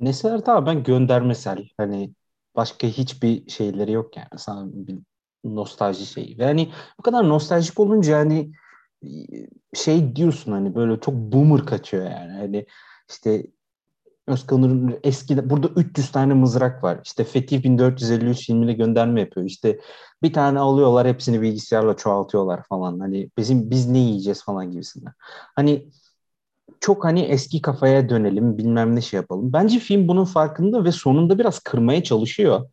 Neseler ben göndermesel. Hani başka hiçbir şeyleri yok yani. Sana bir nostalji şeyi. Ve hani bu kadar nostaljik olunca hani şey diyorsun hani böyle çok boomer kaçıyor yani. Hani işte Özkan'ın eski burada 300 tane mızrak var. İşte Fetih 1453 filmine gönderme yapıyor. İşte bir tane alıyorlar hepsini bilgisayarla çoğaltıyorlar falan. Hani bizim biz ne yiyeceğiz falan gibisinden. Hani çok hani eski kafaya dönelim bilmem ne şey yapalım. Bence film bunun farkında ve sonunda biraz kırmaya çalışıyor.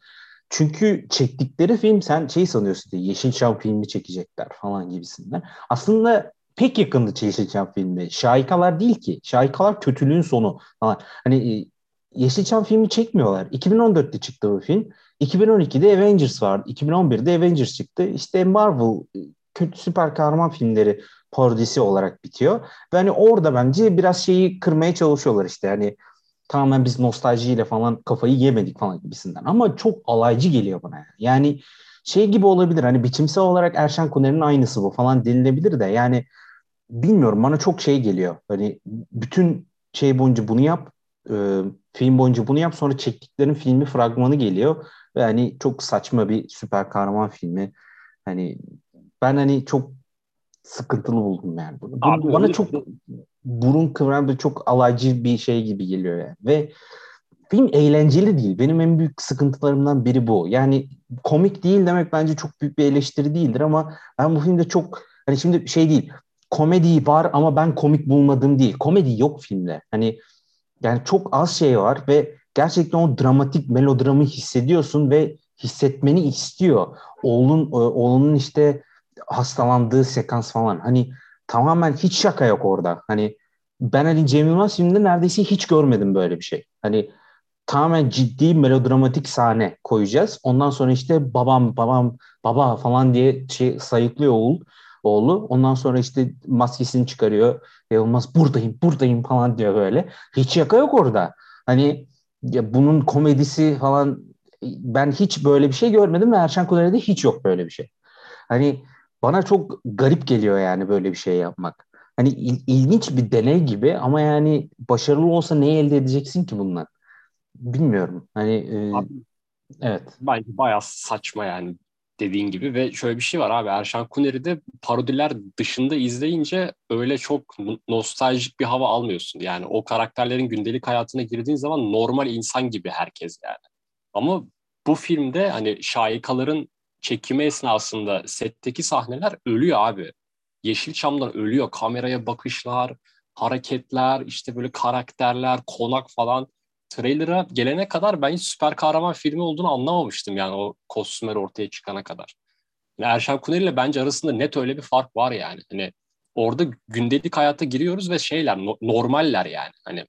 Çünkü çektikleri film sen şey sanıyorsun diye Yeşilçam filmi çekecekler falan gibisinden. Aslında pek yakındı Yeşilçam filmi. Şahikalar değil ki. Şahikalar kötülüğün sonu. Hani e, Yeşilçam filmi çekmiyorlar. 2014'te çıktı bu film. 2012'de Avengers vardı. 2011'de Avengers çıktı. İşte Marvel e, kötü süper kahraman filmleri parodisi olarak bitiyor. Ve hani orada bence biraz şeyi kırmaya çalışıyorlar işte. Hani tamamen biz nostaljiyle falan kafayı yemedik falan gibisinden. Ama çok alaycı geliyor bana. Yani şey gibi olabilir hani biçimsel olarak Erşen Kuner'in aynısı bu falan denilebilir de yani bilmiyorum bana çok şey geliyor. Hani bütün şey boyunca bunu yap, e, film boyunca bunu yap sonra çektiklerin filmi fragmanı geliyor ve hani çok saçma bir süper kahraman filmi. Hani ben hani çok sıkıntılı buldum yani bunu. Abi, bana çok burun kıvran ve çok alaycı bir şey gibi geliyor yani. Ve film eğlenceli değil. Benim en büyük sıkıntılarımdan biri bu. Yani komik değil demek bence çok büyük bir eleştiri değildir ama ben bu filmde çok hani şimdi şey değil. Komedi var ama ben komik bulmadım değil. Komedi yok filmde. Hani yani çok az şey var ve gerçekten o dramatik melodramı hissediyorsun ve hissetmeni istiyor. Oğlun e, oğlunun işte hastalandığı sekans falan. Hani tamamen hiç şaka yok orada. Hani ben hani Cem Yılmaz filminde neredeyse hiç görmedim böyle bir şey. Hani tamamen ciddi melodramatik sahne koyacağız. Ondan sonra işte babam babam baba falan diye şey sayıklıyor oğul oğlu. Ondan sonra işte maskesini çıkarıyor. Yılmaz buradayım buradayım falan diyor böyle. Hiç şaka yok orada. Hani ya bunun komedisi falan ben hiç böyle bir şey görmedim ve Erşen Kuner'de hiç yok böyle bir şey. Hani bana çok garip geliyor yani böyle bir şey yapmak. Hani il, ilginç bir deney gibi ama yani başarılı olsa neyi elde edeceksin ki bundan? Bilmiyorum. Hani e, abi, evet. Bence bayağı saçma yani dediğin gibi ve şöyle bir şey var abi Erşan Kuneri de parodiler dışında izleyince öyle çok nostaljik bir hava almıyorsun. Yani o karakterlerin gündelik hayatına girdiğin zaman normal insan gibi herkes yani. Ama bu filmde hani şaikaların çekimi esnasında setteki sahneler ölüyor abi. Yeşilçam'dan ölüyor. Kameraya bakışlar, hareketler, işte böyle karakterler, konak falan. Trailer'a gelene kadar ben hiç süper kahraman filmi olduğunu anlamamıştım yani o kostümler ortaya çıkana kadar. Erşan Kuneri ile bence arasında net öyle bir fark var yani. Hani orada gündelik hayata giriyoruz ve şeyler no- normaller yani. Hani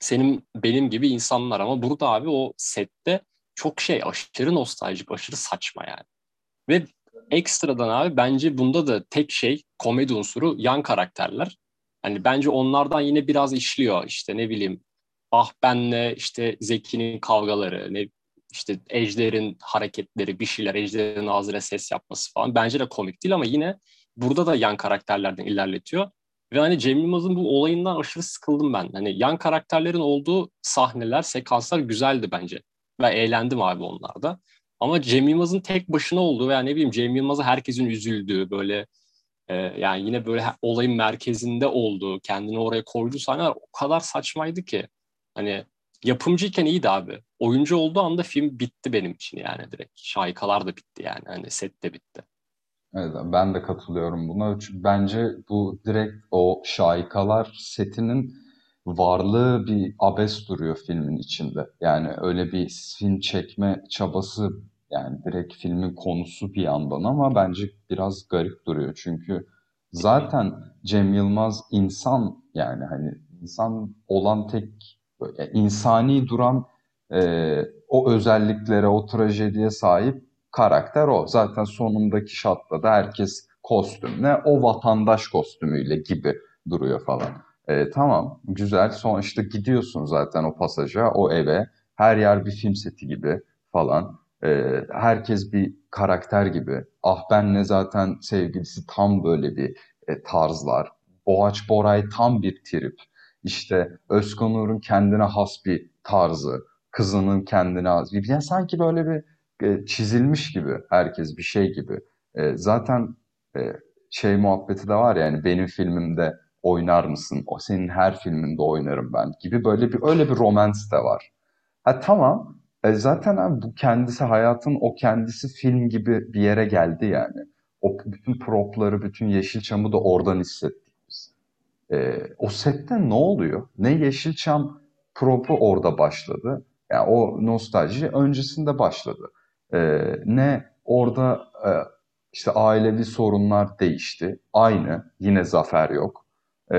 senin benim gibi insanlar ama burada abi o sette çok şey aşırı nostaljik, aşırı saçma yani. Ve ekstradan abi bence bunda da tek şey komedi unsuru yan karakterler. Hani bence onlardan yine biraz işliyor işte ne bileyim ah benle işte Zeki'nin kavgaları, ne işte Ejder'in hareketleri, bir şeyler, Ejder'in ağzıyla ses yapması falan. Bence de komik değil ama yine burada da yan karakterlerden ilerletiyor. Ve hani Cem Yılmaz'ın bu olayından aşırı sıkıldım ben. Hani yan karakterlerin olduğu sahneler, sekanslar güzeldi bence. Ve eğlendim abi onlarda. Ama Cem Yılmaz'ın tek başına olduğu veya ne bileyim Cem Yılmaz'a herkesin üzüldüğü böyle e, yani yine böyle olayın merkezinde olduğu, kendini oraya koyduğu sahneler o kadar saçmaydı ki. Hani yapımcıyken iyiydi abi. Oyuncu olduğu anda film bitti benim için yani direkt. Şahikalar da bitti yani. Hani set de bitti. Evet, ben de katılıyorum buna. Çünkü bence bu direkt o şahikalar setinin varlığı bir abes duruyor filmin içinde. Yani öyle bir film çekme çabası yani direkt filmin konusu bir yandan ama bence biraz garip duruyor. Çünkü zaten Cem Yılmaz insan yani hani insan olan tek insani duran e, o özelliklere, o trajediye sahip karakter o. Zaten sonundaki şatta da herkes kostümle, o vatandaş kostümüyle gibi duruyor falan. E, tamam, güzel. Sonra işte gidiyorsun zaten o pasaja, o eve. Her yer bir film seti gibi falan. E, herkes bir karakter gibi. Ah benle zaten sevgilisi tam böyle bir e, tarzlar. Boğaç Boray tam bir trip. İşte Özkan Uğur'un kendine has bir tarzı. Kızının kendine has bir... Yani sanki böyle bir e, çizilmiş gibi herkes bir şey gibi. E, zaten e, şey muhabbeti de var yani benim filmimde oynar mısın? O senin her filminde oynarım ben gibi böyle bir öyle bir romans de var. Ha tamam. E, zaten abi bu kendisi hayatın o kendisi film gibi bir yere geldi yani. O bütün propları, bütün Yeşilçam'ı da oradan hissettik biz. E, o sette ne oluyor? Ne Yeşilçam propu orada başladı. Yani o nostalji öncesinde başladı. E, ne orada e, işte ailevi sorunlar değişti. Aynı. Yine zafer yok. E,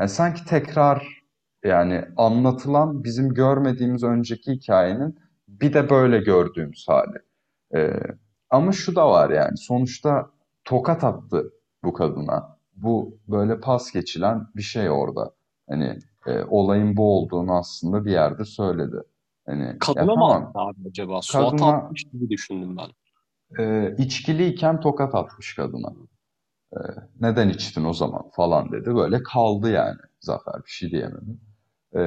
yani sanki tekrar yani anlatılan bizim görmediğimiz önceki hikayenin bir de böyle gördüğümüz hali. E, ama şu da var yani sonuçta tokat attı bu kadına. Bu böyle pas geçilen bir şey orada. Hani e, olayın bu olduğunu aslında bir yerde söyledi. Hani, Kadına mı tamam, abi acaba? Suat kadına, atmış gibi düşündüm ben. E, içkiliyken tokat atmış kadına. E, neden içtin o zaman falan dedi. Böyle kaldı yani Zafer bir şey diyemedi. E,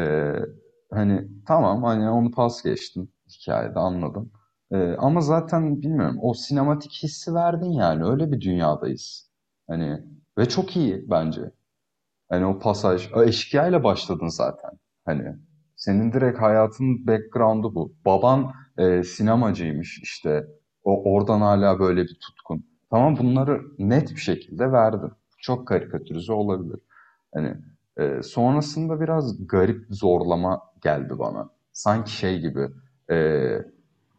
hani tamam hani onu pas geçtim hikayede anladım. E, ama zaten bilmiyorum o sinematik hissi verdin yani öyle bir dünyadayız. Hani ve çok iyi bence. Hani o pasaj, o eşkıyayla başladın zaten. Hani senin direkt hayatın background'u bu. Baban e, sinemacıymış işte. O oradan hala böyle bir tutkun. Tamam bunları net bir şekilde verdin. Çok karikatürize olabilir. Hani e, sonrasında biraz garip zorlama geldi bana. Sanki şey gibi e,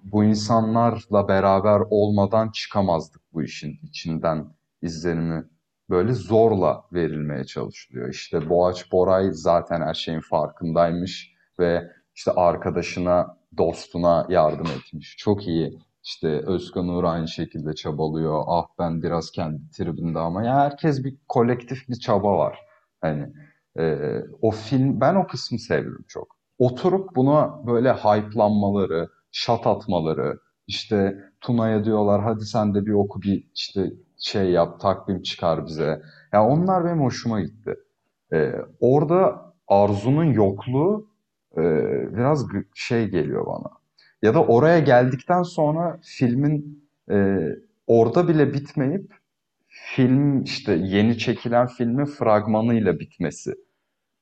bu insanlarla beraber olmadan çıkamazdık bu işin içinden izlenimi böyle zorla verilmeye çalışılıyor. İşte Boğaç Boray zaten her şeyin farkındaymış ve işte arkadaşına, dostuna yardım etmiş. Çok iyi. İşte Özkan Uğur aynı şekilde çabalıyor. Ah ben biraz kendi tribinde ama ya herkes bir kolektif bir çaba var. Hani e, o film ben o kısmı sevdim çok. Oturup buna böyle hype'lanmaları, şat atmaları, işte Tuna'ya diyorlar hadi sen de bir oku bir işte şey yap, takvim çıkar bize. Ya yani onlar benim hoşuma gitti. Ee, orada Arzu'nun yokluğu e, biraz şey geliyor bana. Ya da oraya geldikten sonra filmin e, orada bile bitmeyip film işte yeni çekilen filmin fragmanıyla bitmesi.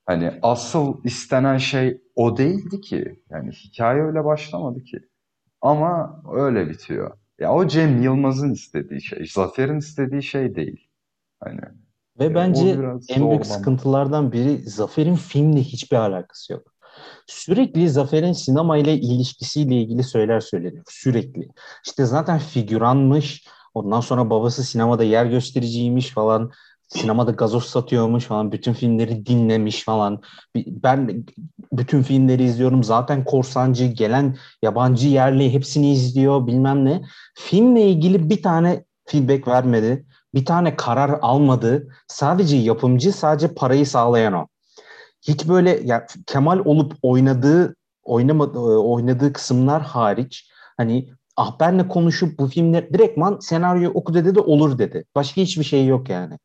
Hani asıl istenen şey o değildi ki. Yani hikaye öyle başlamadı ki. Ama öyle bitiyor. Ya o Cem Yılmaz'ın istediği şey. Zafer'in istediği şey değil. Hani ve bence en büyük sıkıntılardan biri Zafer'in filmle hiçbir alakası yok. Sürekli Zafer'in sinema ile ilişkisiyle ilgili söyler söyleniyor. Sürekli. İşte zaten figüranmış, Ondan sonra babası sinemada yer göstericiymiş falan. Sinemada gazoz satıyormuş falan. Bütün filmleri dinlemiş falan. Ben bütün filmleri izliyorum. Zaten korsancı, gelen yabancı yerli hepsini izliyor bilmem ne. Filmle ilgili bir tane feedback vermedi. Bir tane karar almadı. Sadece yapımcı, sadece parayı sağlayan o. Hiç böyle ya Kemal olup oynadığı oynamadı, oynadığı kısımlar hariç hani ah benle konuşup bu filmler direktman senaryo oku dedi de olur dedi. Başka hiçbir şey yok yani.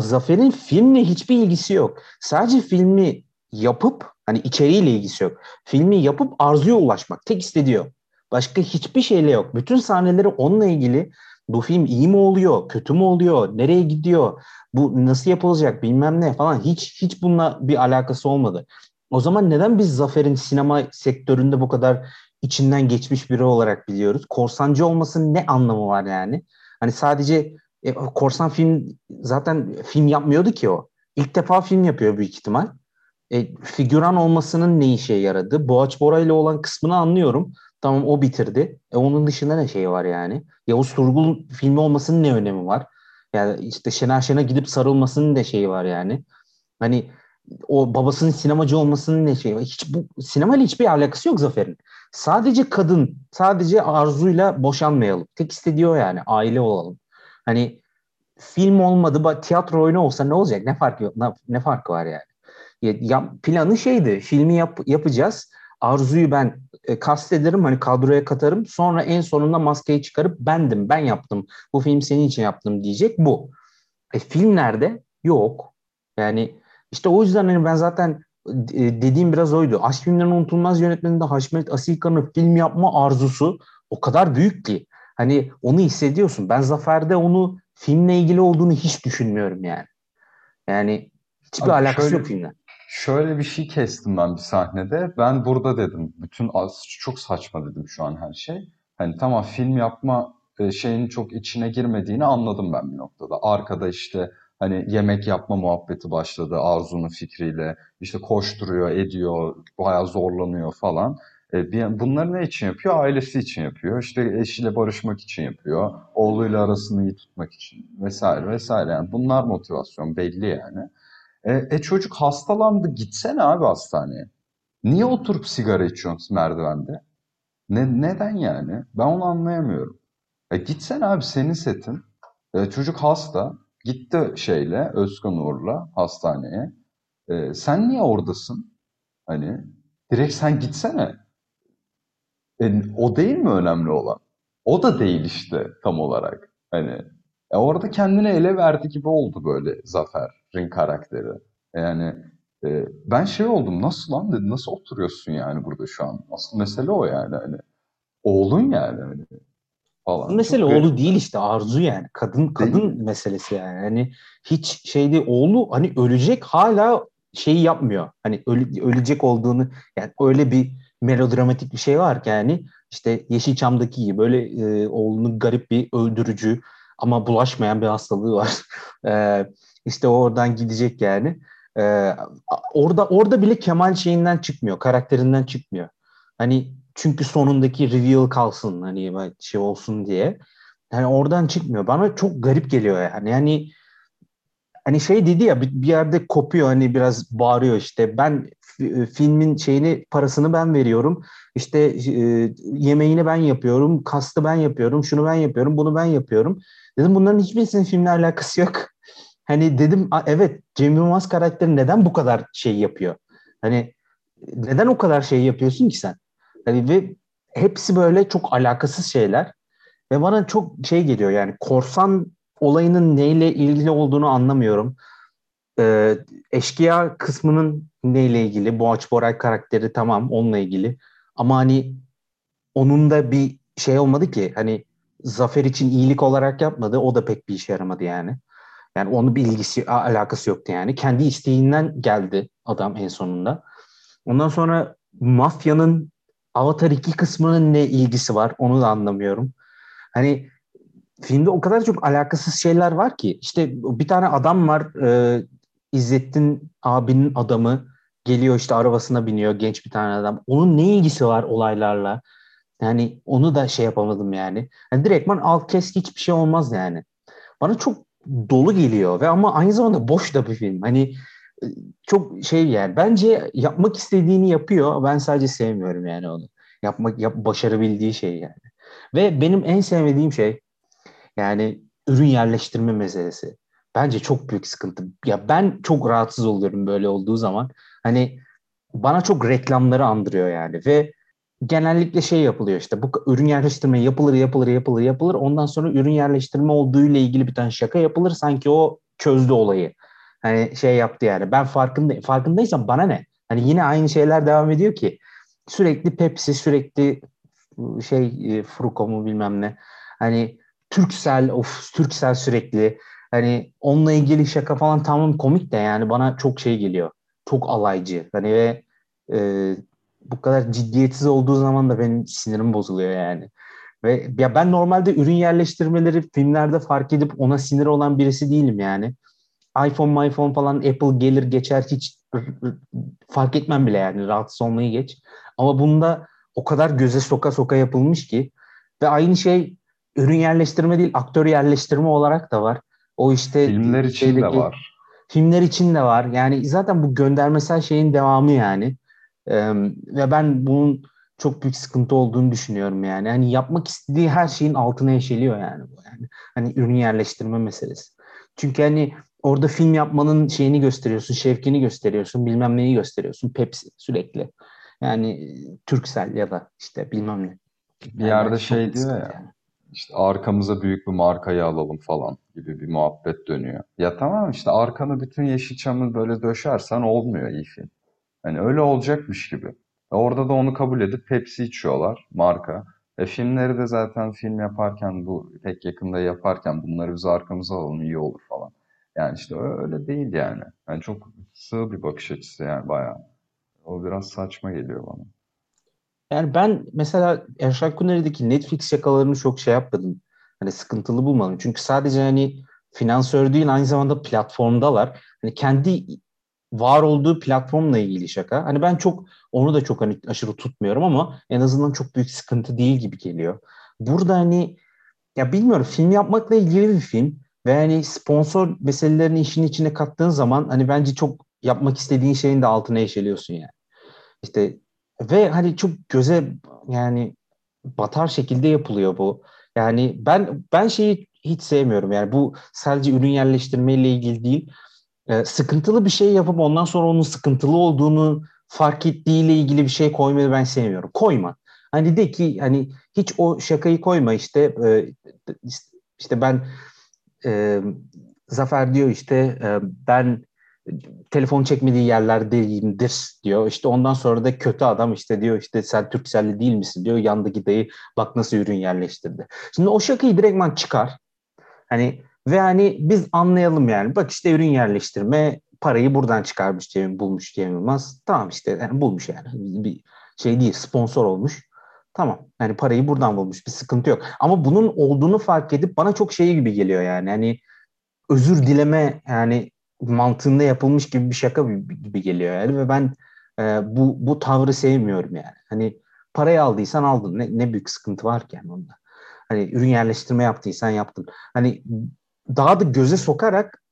Zafer'in filmle hiçbir ilgisi yok. Sadece filmi yapıp hani içeriğiyle ilgisi yok. Filmi yapıp arzuya ulaşmak tek istediği Başka hiçbir şeyle yok. Bütün sahneleri onunla ilgili bu film iyi mi oluyor, kötü mü oluyor, nereye gidiyor, bu nasıl yapılacak bilmem ne falan hiç hiç bununla bir alakası olmadı. O zaman neden biz Zafer'in sinema sektöründe bu kadar içinden geçmiş biri olarak biliyoruz? Korsancı olmasının ne anlamı var yani? Hani sadece e, korsan film zaten film yapmıyordu ki o. İlk defa film yapıyor büyük ihtimal. E, figüran olmasının ne işe yaradı? Boğaç Bora ile olan kısmını anlıyorum. Tamam o bitirdi. E, onun dışında ne şey var yani? Yavuz Turgul filmi olmasının ne önemi var? Yani işte Şener Şen'e gidip sarılmasının ne şeyi var yani? Hani o babasının sinemacı olmasının ne şeyi var? Hiç bu sinemayla hiçbir alakası yok Zafer'in. Sadece kadın, sadece arzuyla boşanmayalım. Tek istediği o yani. Aile olalım. Hani film olmadı, tiyatro oyunu olsa ne olacak? Ne farkı ne, ne farkı var yani? Ya, planı şeydi. Filmi yap, yapacağız. Arzuyu ben e, kastederim hani kadroya katarım. Sonra en sonunda maskeyi çıkarıp bendim, ben yaptım. Bu film senin için yaptım diyecek bu. E, film nerede? Yok. Yani işte o yüzden hani ben zaten e, dediğim biraz oydu. Aşk filmlerinin unutulmaz yönetmeninde Haşmet Asikan'ın film yapma arzusu o kadar büyük ki. Hani onu hissediyorsun. Ben Zafer'de onu filmle ilgili olduğunu hiç düşünmüyorum yani. Yani hiçbir Abi alakası şöyle, yok filmle. Şöyle bir şey kestim ben bir sahnede. Ben burada dedim. Bütün çok saçma dedim şu an her şey. Hani tamam film yapma e, şeyin çok içine girmediğini anladım ben bir noktada. Arkada işte hani yemek yapma muhabbeti başladı Arzu'nun fikriyle. İşte koşturuyor, ediyor, bayağı zorlanıyor falan. E, bunları ne için yapıyor? Ailesi için yapıyor. İşte eşiyle barışmak için yapıyor. Oğluyla arasını iyi tutmak için vesaire vesaire. Yani bunlar motivasyon belli yani. E, e çocuk hastalandı gitsene abi hastaneye. Niye oturup sigara içiyorsun merdivende? Ne, neden yani? Ben onu anlayamıyorum. E gitsene abi senin setin. E, çocuk hasta. Gitti şeyle Özkan Uğur'la hastaneye. E, sen niye oradasın? Hani direkt sen gitsene. E, o değil mi önemli olan? O da değil işte tam olarak. Hani e, orada kendini ele verdi gibi oldu böyle Zafer'in karakteri. Yani e, ben şey oldum nasıl lan dedi nasıl oturuyorsun yani burada şu an? Asıl mesele o yani hani oğlun yani hani falan. Mesele Çok oğlu değil işte arzu yani. Kadın kadın değil. meselesi yani. Hani hiç şey değil oğlu hani ölecek hala şeyi yapmıyor. Hani öle, ölecek olduğunu yani öyle bir melodramatik bir şey var ki yani işte Yeşilçam'daki gibi böyle e, oğlunu garip bir öldürücü ama bulaşmayan bir hastalığı var. [LAUGHS] e, işte oradan gidecek yani. E, orada orada bile Kemal şeyinden çıkmıyor, karakterinden çıkmıyor. Hani çünkü sonundaki reveal kalsın hani şey olsun diye. Yani oradan çıkmıyor. Bana çok garip geliyor yani. Yani hani şey dedi ya bir yerde kopuyor hani biraz bağırıyor işte ben filmin şeyini parasını ben veriyorum. İşte e, yemeğini ben yapıyorum kastı ben yapıyorum şunu ben yapıyorum bunu ben yapıyorum. Dedim bunların hiçbirisinin filmle alakası yok. [LAUGHS] Hani dedim evet Cem Yılmaz karakteri neden bu kadar şey yapıyor? Hani neden o kadar şey yapıyorsun ki sen? Hani ve hepsi böyle çok alakasız şeyler. Ve bana çok şey geliyor yani korsan olayının neyle ilgili olduğunu anlamıyorum. Ee, eşkıya kısmının neyle ilgili? Boğaç Boray karakteri tamam onunla ilgili. Ama hani onun da bir şey olmadı ki hani Zafer için iyilik olarak yapmadı. O da pek bir işe yaramadı yani. Yani onun bir ilgisi, alakası yoktu yani. Kendi isteğinden geldi adam en sonunda. Ondan sonra mafyanın Avatar 2 kısmının ne ilgisi var onu da anlamıyorum. Hani filmde o kadar çok alakasız şeyler var ki işte bir tane adam var e, İzzettin abinin adamı geliyor işte arabasına biniyor genç bir tane adam. Onun ne ilgisi var olaylarla? Yani onu da şey yapamadım yani. yani direktman al kes hiçbir şey olmaz yani. Bana çok dolu geliyor ve ama aynı zamanda boş da bir film. Hani e, çok şey yani bence yapmak istediğini yapıyor. Ben sadece sevmiyorum yani onu. Yapmak yap, başarabildiği şey yani. Ve benim en sevmediğim şey yani ürün yerleştirme meselesi. Bence çok büyük sıkıntı. Ya ben çok rahatsız oluyorum böyle olduğu zaman. Hani bana çok reklamları andırıyor yani ve genellikle şey yapılıyor işte bu ürün yerleştirme yapılır yapılır yapılır yapılır ondan sonra ürün yerleştirme olduğu ile ilgili bir tane şaka yapılır sanki o çözdü olayı. Hani şey yaptı yani ben farkında farkındaysam bana ne? Hani yine aynı şeyler devam ediyor ki sürekli Pepsi sürekli şey e, Fruko mu bilmem ne. Hani Türksel of Türksel sürekli hani onunla ilgili şaka falan tamam komik de yani bana çok şey geliyor. Çok alaycı. Hani ve e, bu kadar ciddiyetsiz olduğu zaman da benim sinirim bozuluyor yani. Ve ya ben normalde ürün yerleştirmeleri filmlerde fark edip ona sinir olan birisi değilim yani. iPhone, iPhone falan Apple gelir geçer hiç fark etmem bile yani rahatsız olmayı geç. Ama bunda o kadar göze soka soka yapılmış ki ve aynı şey ürün yerleştirme değil aktör yerleştirme olarak da var. O işte filmler için şeydeki, de var. Filmler için de var. Yani zaten bu göndermesel şeyin devamı yani. Ee, ve ben bunun çok büyük sıkıntı olduğunu düşünüyorum yani. Hani yapmak istediği her şeyin altına eşeliyor yani bu yani. Hani ürün yerleştirme meselesi. Çünkü hani orada film yapmanın şeyini gösteriyorsun, şevkini gösteriyorsun, bilmem neyi gösteriyorsun. Pepsi sürekli. Yani Türksel ya da işte bilmem ne. Bir yani yerde şey diyor ya. Yani. İşte arkamıza büyük bir markayı alalım falan gibi bir muhabbet dönüyor. Ya tamam işte arkanı bütün Yeşilçam'ı böyle döşersen olmuyor iyi film. Hani öyle olacakmış gibi. Orada da onu kabul edip Pepsi içiyorlar marka. E filmleri de zaten film yaparken bu pek yakında yaparken bunları biz arkamıza alalım iyi olur falan. Yani işte öyle değil yani. Yani çok sığ bir bakış açısı yani bayağı. O biraz saçma geliyor bana. Yani ben mesela Erşan Kuneri'deki Netflix şakalarını çok şey yapmadım. Hani sıkıntılı bulmadım. Çünkü sadece hani finansör değil aynı zamanda platformdalar. Hani kendi var olduğu platformla ilgili şaka. Hani ben çok onu da çok hani aşırı tutmuyorum ama en azından çok büyük sıkıntı değil gibi geliyor. Burada hani ya bilmiyorum film yapmakla ilgili bir film ve hani sponsor meselelerini işin içine kattığın zaman hani bence çok yapmak istediğin şeyin de altına eşeliyorsun yani. İşte ve hani çok göze yani batar şekilde yapılıyor bu. Yani ben ben şeyi hiç sevmiyorum yani bu sadece ürün yerleştirmeyle ilgili değil e, sıkıntılı bir şey yapıp ondan sonra onun sıkıntılı olduğunu fark ettiğiyle ilgili bir şey koymayı ben sevmiyorum. Koyma. Hani de ki hani hiç o şakayı koyma işte e, işte ben e, Zafer diyor işte e, ben telefon çekmediği yerlerdeyimdir diyor. İşte ondan sonra da kötü adam işte diyor işte sen Türkcelli değil misin diyor. Yandaki dayı bak nasıl ürün yerleştirdi. Şimdi o şakayı direktman çıkar. Hani ve hani biz anlayalım yani. Bak işte ürün yerleştirme parayı buradan çıkarmış Cem bulmuş Cem Yılmaz. Tamam işte yani bulmuş yani. Bir şey değil sponsor olmuş. Tamam yani parayı buradan bulmuş bir sıkıntı yok. Ama bunun olduğunu fark edip bana çok şey gibi geliyor yani. Hani özür dileme yani mantığında yapılmış gibi bir şaka gibi geliyor yani ve ben e, bu bu tavrı sevmiyorum yani. Hani parayı aldıysan aldın. Ne, ne büyük sıkıntı var ki yani onda. Hani ürün yerleştirme yaptıysan yaptın. Hani daha da göze sokarak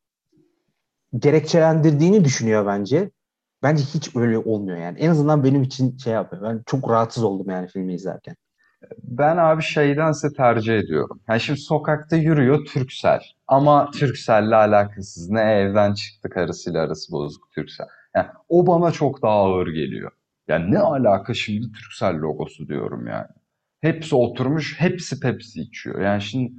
gerekçelendirdiğini düşünüyor bence. Bence hiç öyle olmuyor yani. En azından benim için şey yapıyor. Ben çok rahatsız oldum yani filmi izlerken. Ben abi şeydense tercih ediyorum. Yani şimdi sokakta yürüyor Türksel. Ama Türksel'le alakasız. Ne evden çıktı karısıyla arası bozuk Türksel. Yani o bana çok daha ağır geliyor. Yani ne alaka şimdi Türksel logosu diyorum yani. Hepsi oturmuş, hepsi Pepsi içiyor. Yani şimdi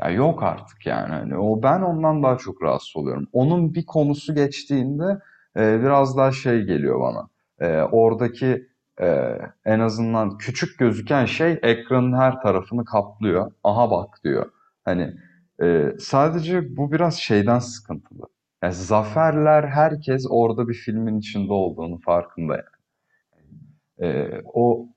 ya yok artık yani. Hani o ben ondan daha çok rahatsız oluyorum. Onun bir konusu geçtiğinde e, biraz daha şey geliyor bana. E, oradaki e, en azından küçük gözüken şey ekranın her tarafını kaplıyor. Aha bak diyor. Hani e, sadece bu biraz şeyden sıkıntılı. Yani zaferler herkes orada bir filmin içinde olduğunu farkında yani. E, o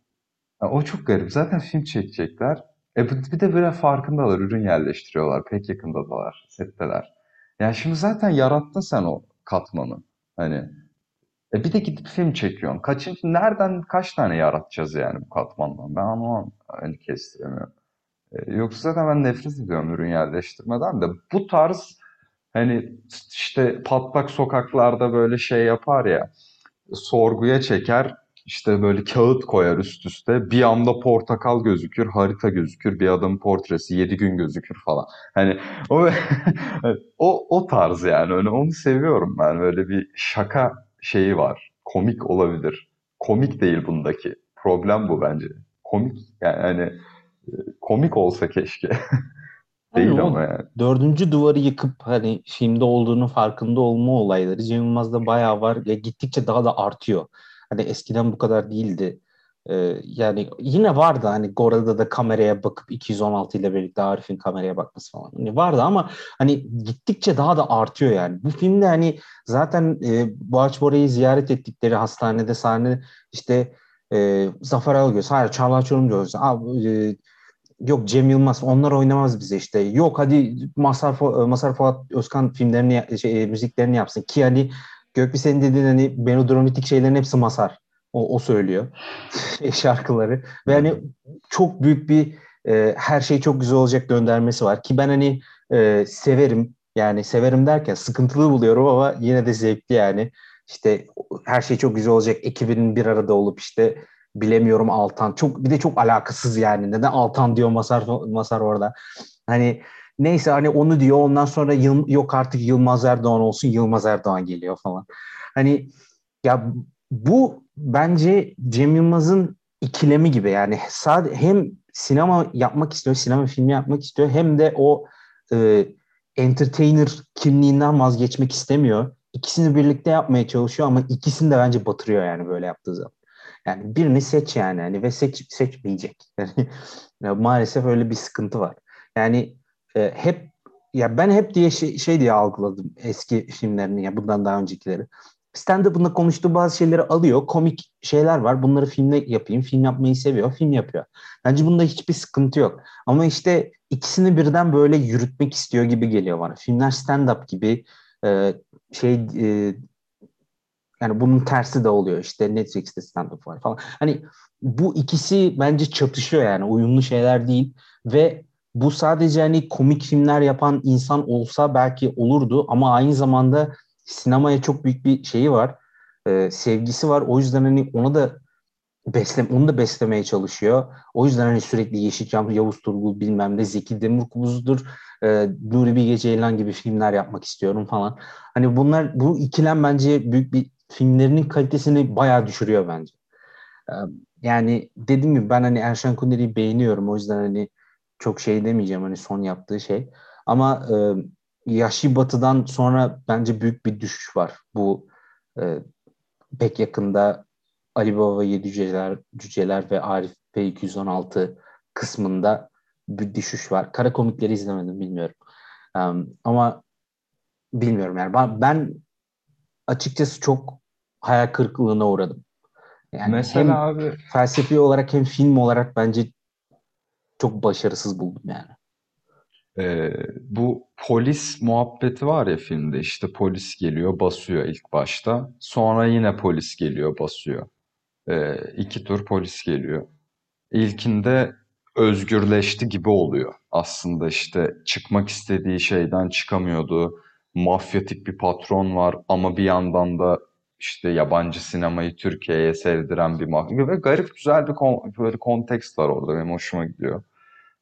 o çok garip. Zaten film çekecekler. E bir de böyle farkındalar, ürün yerleştiriyorlar, pek yakındadalar, setteler. Yani şimdi zaten yarattın sen o katmanı. Hani E bir de gidip film çekiyorsun. Kaçıncı, nereden kaç tane yaratacağız yani bu katmandan? Ben anlamam. Hani kestiremiyorum. E, yoksa zaten ben nefret ediyorum ürün yerleştirmeden de. Bu tarz hani işte patlak sokaklarda böyle şey yapar ya sorguya çeker işte böyle kağıt koyar üst üste. Bir anda portakal gözükür, harita gözükür, bir adamın portresi yedi gün gözükür falan. Hani o [LAUGHS] o o tarz yani. Hani onu seviyorum ben. Böyle bir şaka şeyi var. Komik olabilir. Komik değil bundaki. Problem bu bence. Komik yani hani komik olsa keşke. [LAUGHS] değil Yani ama yani. dördüncü duvarı yıkıp hani filmde olduğunu farkında olma olayları Cem Yılmaz'da bayağı var. Ya gittikçe daha da artıyor. Hani eskiden bu kadar değildi. Ee, yani yine vardı hani Gora'da da kameraya bakıp 216 ile birlikte Arif'in kameraya bakması falan. Hani vardı ama hani gittikçe daha da artıyor yani. Bu filmde hani zaten e, Boğaç Bora'yı ziyaret ettikleri hastanede sahne işte e, Zafer Algöz, hayır Çağla Çorumcu, e, Yok Cem Yılmaz onlar oynamaz bize işte. Yok hadi Masar, Masar Fuat Özkan filmlerini şey, e, müziklerini yapsın ki hani Gökbi senin dediğin hani melodromatik şeylerin hepsi Masar. O, o söylüyor [LAUGHS] şarkıları ve hani çok büyük bir e, her şey çok güzel olacak göndermesi var ki ben hani e, severim yani severim derken sıkıntılı buluyorum ama yine de zevkli yani işte her şey çok güzel olacak ekibinin bir arada olup işte bilemiyorum Altan. Çok bir de çok alakasız yani. Neden Altan diyor Masar Masar orada. Hani neyse hani onu diyor. Ondan sonra Yıl, yok artık Yılmaz Erdoğan olsun. Yılmaz Erdoğan geliyor falan. Hani ya bu bence Cem Yılmaz'ın ikilemi gibi yani sadece hem sinema yapmak istiyor, sinema filmi yapmak istiyor hem de o e, entertainer kimliğinden vazgeçmek istemiyor. İkisini birlikte yapmaya çalışıyor ama ikisini de bence batırıyor yani böyle yaptığı zaman. Yani birini seç yani hani ve seç seçmeyecek. [LAUGHS] Yani maalesef öyle bir sıkıntı var. Yani e, hep ya ben hep diye şey, şey diye algıladım eski filmlerini ya bundan daha öncekileri. Stand-up'ında konuştuğu bazı şeyleri alıyor. Komik şeyler var. Bunları filmde yapayım. Film yapmayı seviyor. Film yapıyor. Bence bunda hiçbir sıkıntı yok. Ama işte ikisini birden böyle yürütmek istiyor gibi geliyor bana. Filmler stand-up gibi e, şey e, yani bunun tersi de oluyor. İşte Netflix'te stand-up var falan. Hani bu ikisi bence çatışıyor yani. Uyumlu şeyler değil. Ve bu sadece hani komik filmler yapan insan olsa belki olurdu ama aynı zamanda sinemaya çok büyük bir şeyi var. E, sevgisi var. O yüzden hani onu da beslem onu da beslemeye çalışıyor. O yüzden hani sürekli Yeşilçam, Yavuz Turgul bilmem ne Zeki Demirkubuz'dur, e, Nuri Bilge Ceylan gibi filmler yapmak istiyorum falan. Hani bunlar bu ikilem bence büyük bir filmlerinin kalitesini bayağı düşürüyor bence. Ee, Yani dediğim gibi ben hani Erşen Kuneri'yi beğeniyorum. O yüzden hani çok şey demeyeceğim hani son yaptığı şey. Ama e, Yahşi Batı'dan sonra bence büyük bir düşüş var. Bu e, pek yakında Ali Baba Yedi Cüceler, Cüceler ve Arif P216 kısmında bir düşüş var. Kara komikleri izlemedim bilmiyorum. Um, ama bilmiyorum yani ben, ben açıkçası çok hayal kırıklığına uğradım. Yani Mesela hem abi felsefi olarak hem film olarak bence çok başarısız buldum yani. Ee, bu polis muhabbeti var ya filmde işte polis geliyor basıyor ilk başta. Sonra yine polis geliyor basıyor. Ee, iki tur polis geliyor. İlkinde özgürleşti gibi oluyor. Aslında işte çıkmak istediği şeyden çıkamıyordu. Mafyatik bir patron var ama bir yandan da işte yabancı sinemayı Türkiye'ye sevdiren bir mafya. Ve garip güzel bir kon böyle kontekst var orada. Benim hoşuma gidiyor.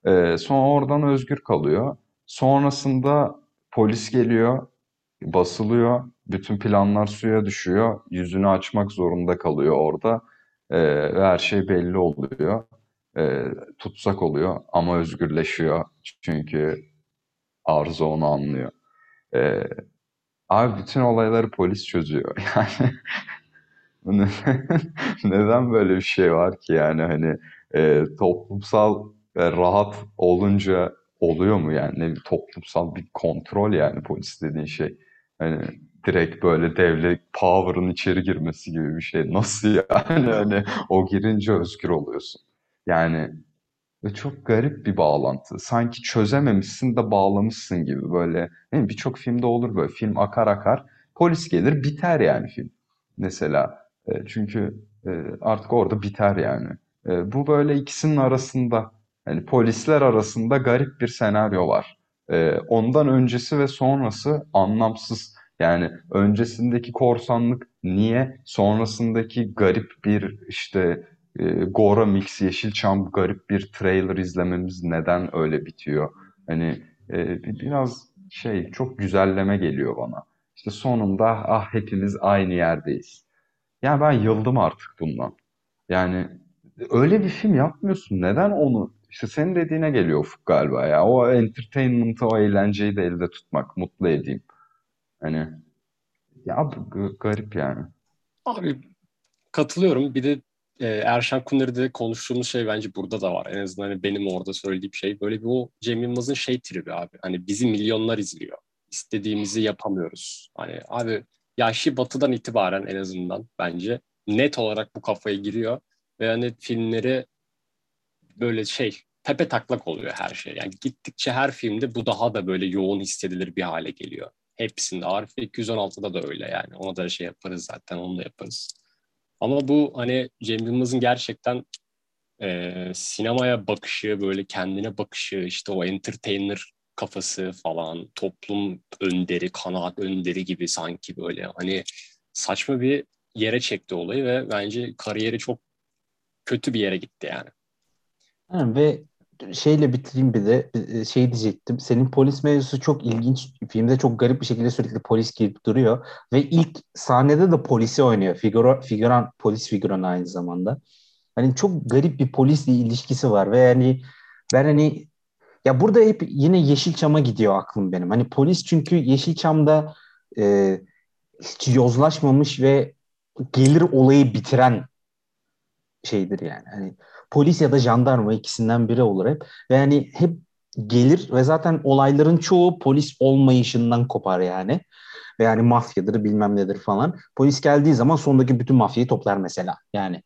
Ee, sonra oradan özgür kalıyor. Sonrasında polis geliyor, basılıyor. Bütün planlar suya düşüyor. Yüzünü açmak zorunda kalıyor orada. Ee, ve her şey belli oluyor. Ee, tutsak oluyor ama özgürleşiyor. Çünkü Arzu onu anlıyor. Ee, abi bütün olayları polis çözüyor. [LAUGHS] Yani neden böyle bir şey var ki yani hani e, toplumsal ve rahat olunca oluyor mu? Yani ne bir toplumsal bir kontrol yani polis dediğin şey. Hani direkt böyle devlet power'ın içeri girmesi gibi bir şey. Nasıl yani? [LAUGHS] Hani o girince özgür oluyorsun. Yani ve çok garip bir bağlantı. Sanki çözememişsin de bağlamışsın gibi böyle. Mi? birçok filmde olur böyle. Film akar akar polis gelir biter yani film. Mesela. E, çünkü e, artık orada biter yani. E, bu böyle ikisinin arasında hani polisler arasında garip bir senaryo var. E, ondan öncesi ve sonrası anlamsız. Yani öncesindeki korsanlık niye, sonrasındaki garip bir işte e, Gora Mix Yeşilçam garip bir trailer izlememiz neden öyle bitiyor? Hani e, biraz şey çok güzelleme geliyor bana. İşte sonunda ah hepimiz aynı yerdeyiz. Yani ben yıldım artık bundan. Yani öyle bir film yapmıyorsun. Neden onu? İşte senin dediğine geliyor Ufuk galiba ya. O entertainment'ı, o eğlenceyi de elde tutmak, mutlu edeyim. Hani ya garip yani. Abi katılıyorum. Bir de e, Erşan Kuneri'de konuştuğumuz şey bence burada da var. En azından hani benim orada söylediğim şey. Böyle bir o Cem Yılmaz'ın şey tribi abi. Hani bizi milyonlar izliyor. İstediğimizi yapamıyoruz. Hani abi Yaşlı Batı'dan itibaren en azından bence net olarak bu kafaya giriyor. Ve hani filmleri böyle şey tepe taklak oluyor her şey. Yani gittikçe her filmde bu daha da böyle yoğun hissedilir bir hale geliyor. Hepsinde. Arif 216'da da öyle yani. Ona da şey yaparız zaten onu da yaparız. Ama bu hani Cem Yılmaz'ın gerçekten e, sinemaya bakışı, böyle kendine bakışı, işte o entertainer kafası falan, toplum önderi, kanaat önderi gibi sanki böyle hani saçma bir yere çekti olayı ve bence kariyeri çok kötü bir yere gitti yani. Yani ve şeyle bitireyim bir de e, şey diyecektim. Senin polis mevzusu çok ilginç. Filmde çok garip bir şekilde sürekli polis girip duruyor. Ve ilk sahnede de polisi oynuyor. Figura, figuran, polis figuran aynı zamanda. Hani çok garip bir polisle ilişkisi var ve yani ben hani ya burada hep yine Yeşilçam'a gidiyor aklım benim. Hani polis çünkü Yeşilçam'da e, hiç yozlaşmamış ve gelir olayı bitiren şeydir yani. Hani polis ya da jandarma ikisinden biri olur hep. Ve yani hep gelir ve zaten olayların çoğu polis olmayışından kopar yani. Ve yani mafyadır bilmem nedir falan. Polis geldiği zaman sondaki bütün mafyayı toplar mesela. Yani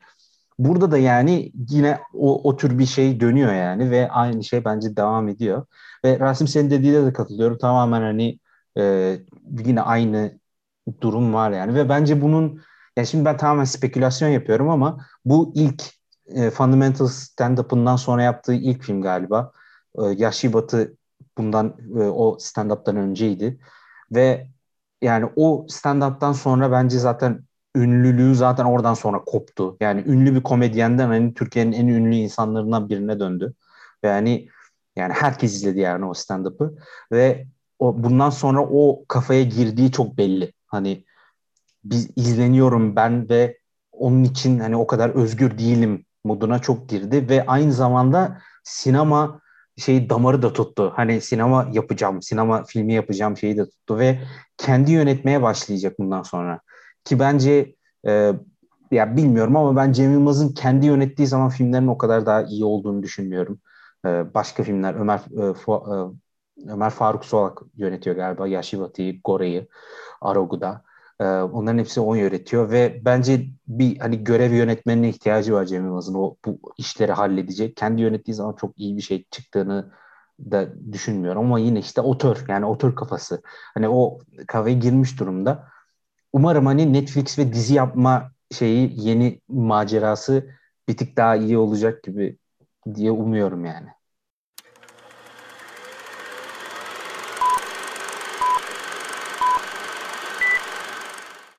burada da yani yine o, o tür bir şey dönüyor yani ve aynı şey bence devam ediyor. Ve Rasim senin dediğine de katılıyorum. Tamamen hani e, yine aynı durum var yani ve bence bunun yani şimdi ben tamamen spekülasyon yapıyorum ama bu ilk e, Fundamental stand-up'ından sonra yaptığı ilk film galiba. E, Yaşı Batı bundan e, o stand-up'tan önceydi. Ve yani o stand-up'tan sonra bence zaten ünlülüğü zaten oradan sonra koptu. Yani ünlü bir komedyenden hani Türkiye'nin en ünlü insanlarından birine döndü. Ve yani yani herkes izledi yani o stand-up'ı ve o bundan sonra o kafaya girdiği çok belli. Hani biz izleniyorum ben ve onun için hani o kadar özgür değilim moduna çok girdi ve aynı zamanda sinema şey damarı da tuttu. Hani sinema yapacağım, sinema filmi yapacağım şeyi de tuttu ve kendi yönetmeye başlayacak bundan sonra. Ki bence e, ya bilmiyorum ama ben Cem Yılmaz'ın kendi yönettiği zaman filmlerin o kadar daha iyi olduğunu düşünmüyorum. E, başka filmler Ömer e, Fu, e, Ömer Faruk Solak yönetiyor galiba. Yashivata'yı, Gore'yi, Arogu'da. Ee, onların hepsi o yönetiyor ve bence bir hani görev yönetmenine ihtiyacı var Cem Yılmaz'ın o bu işleri halledecek. Kendi yönettiği zaman çok iyi bir şey çıktığını da düşünmüyorum ama yine işte otör yani otör kafası. Hani o kafaya girmiş durumda. Umarım hani Netflix ve dizi yapma şeyi yeni macerası bir tık daha iyi olacak gibi diye umuyorum yani.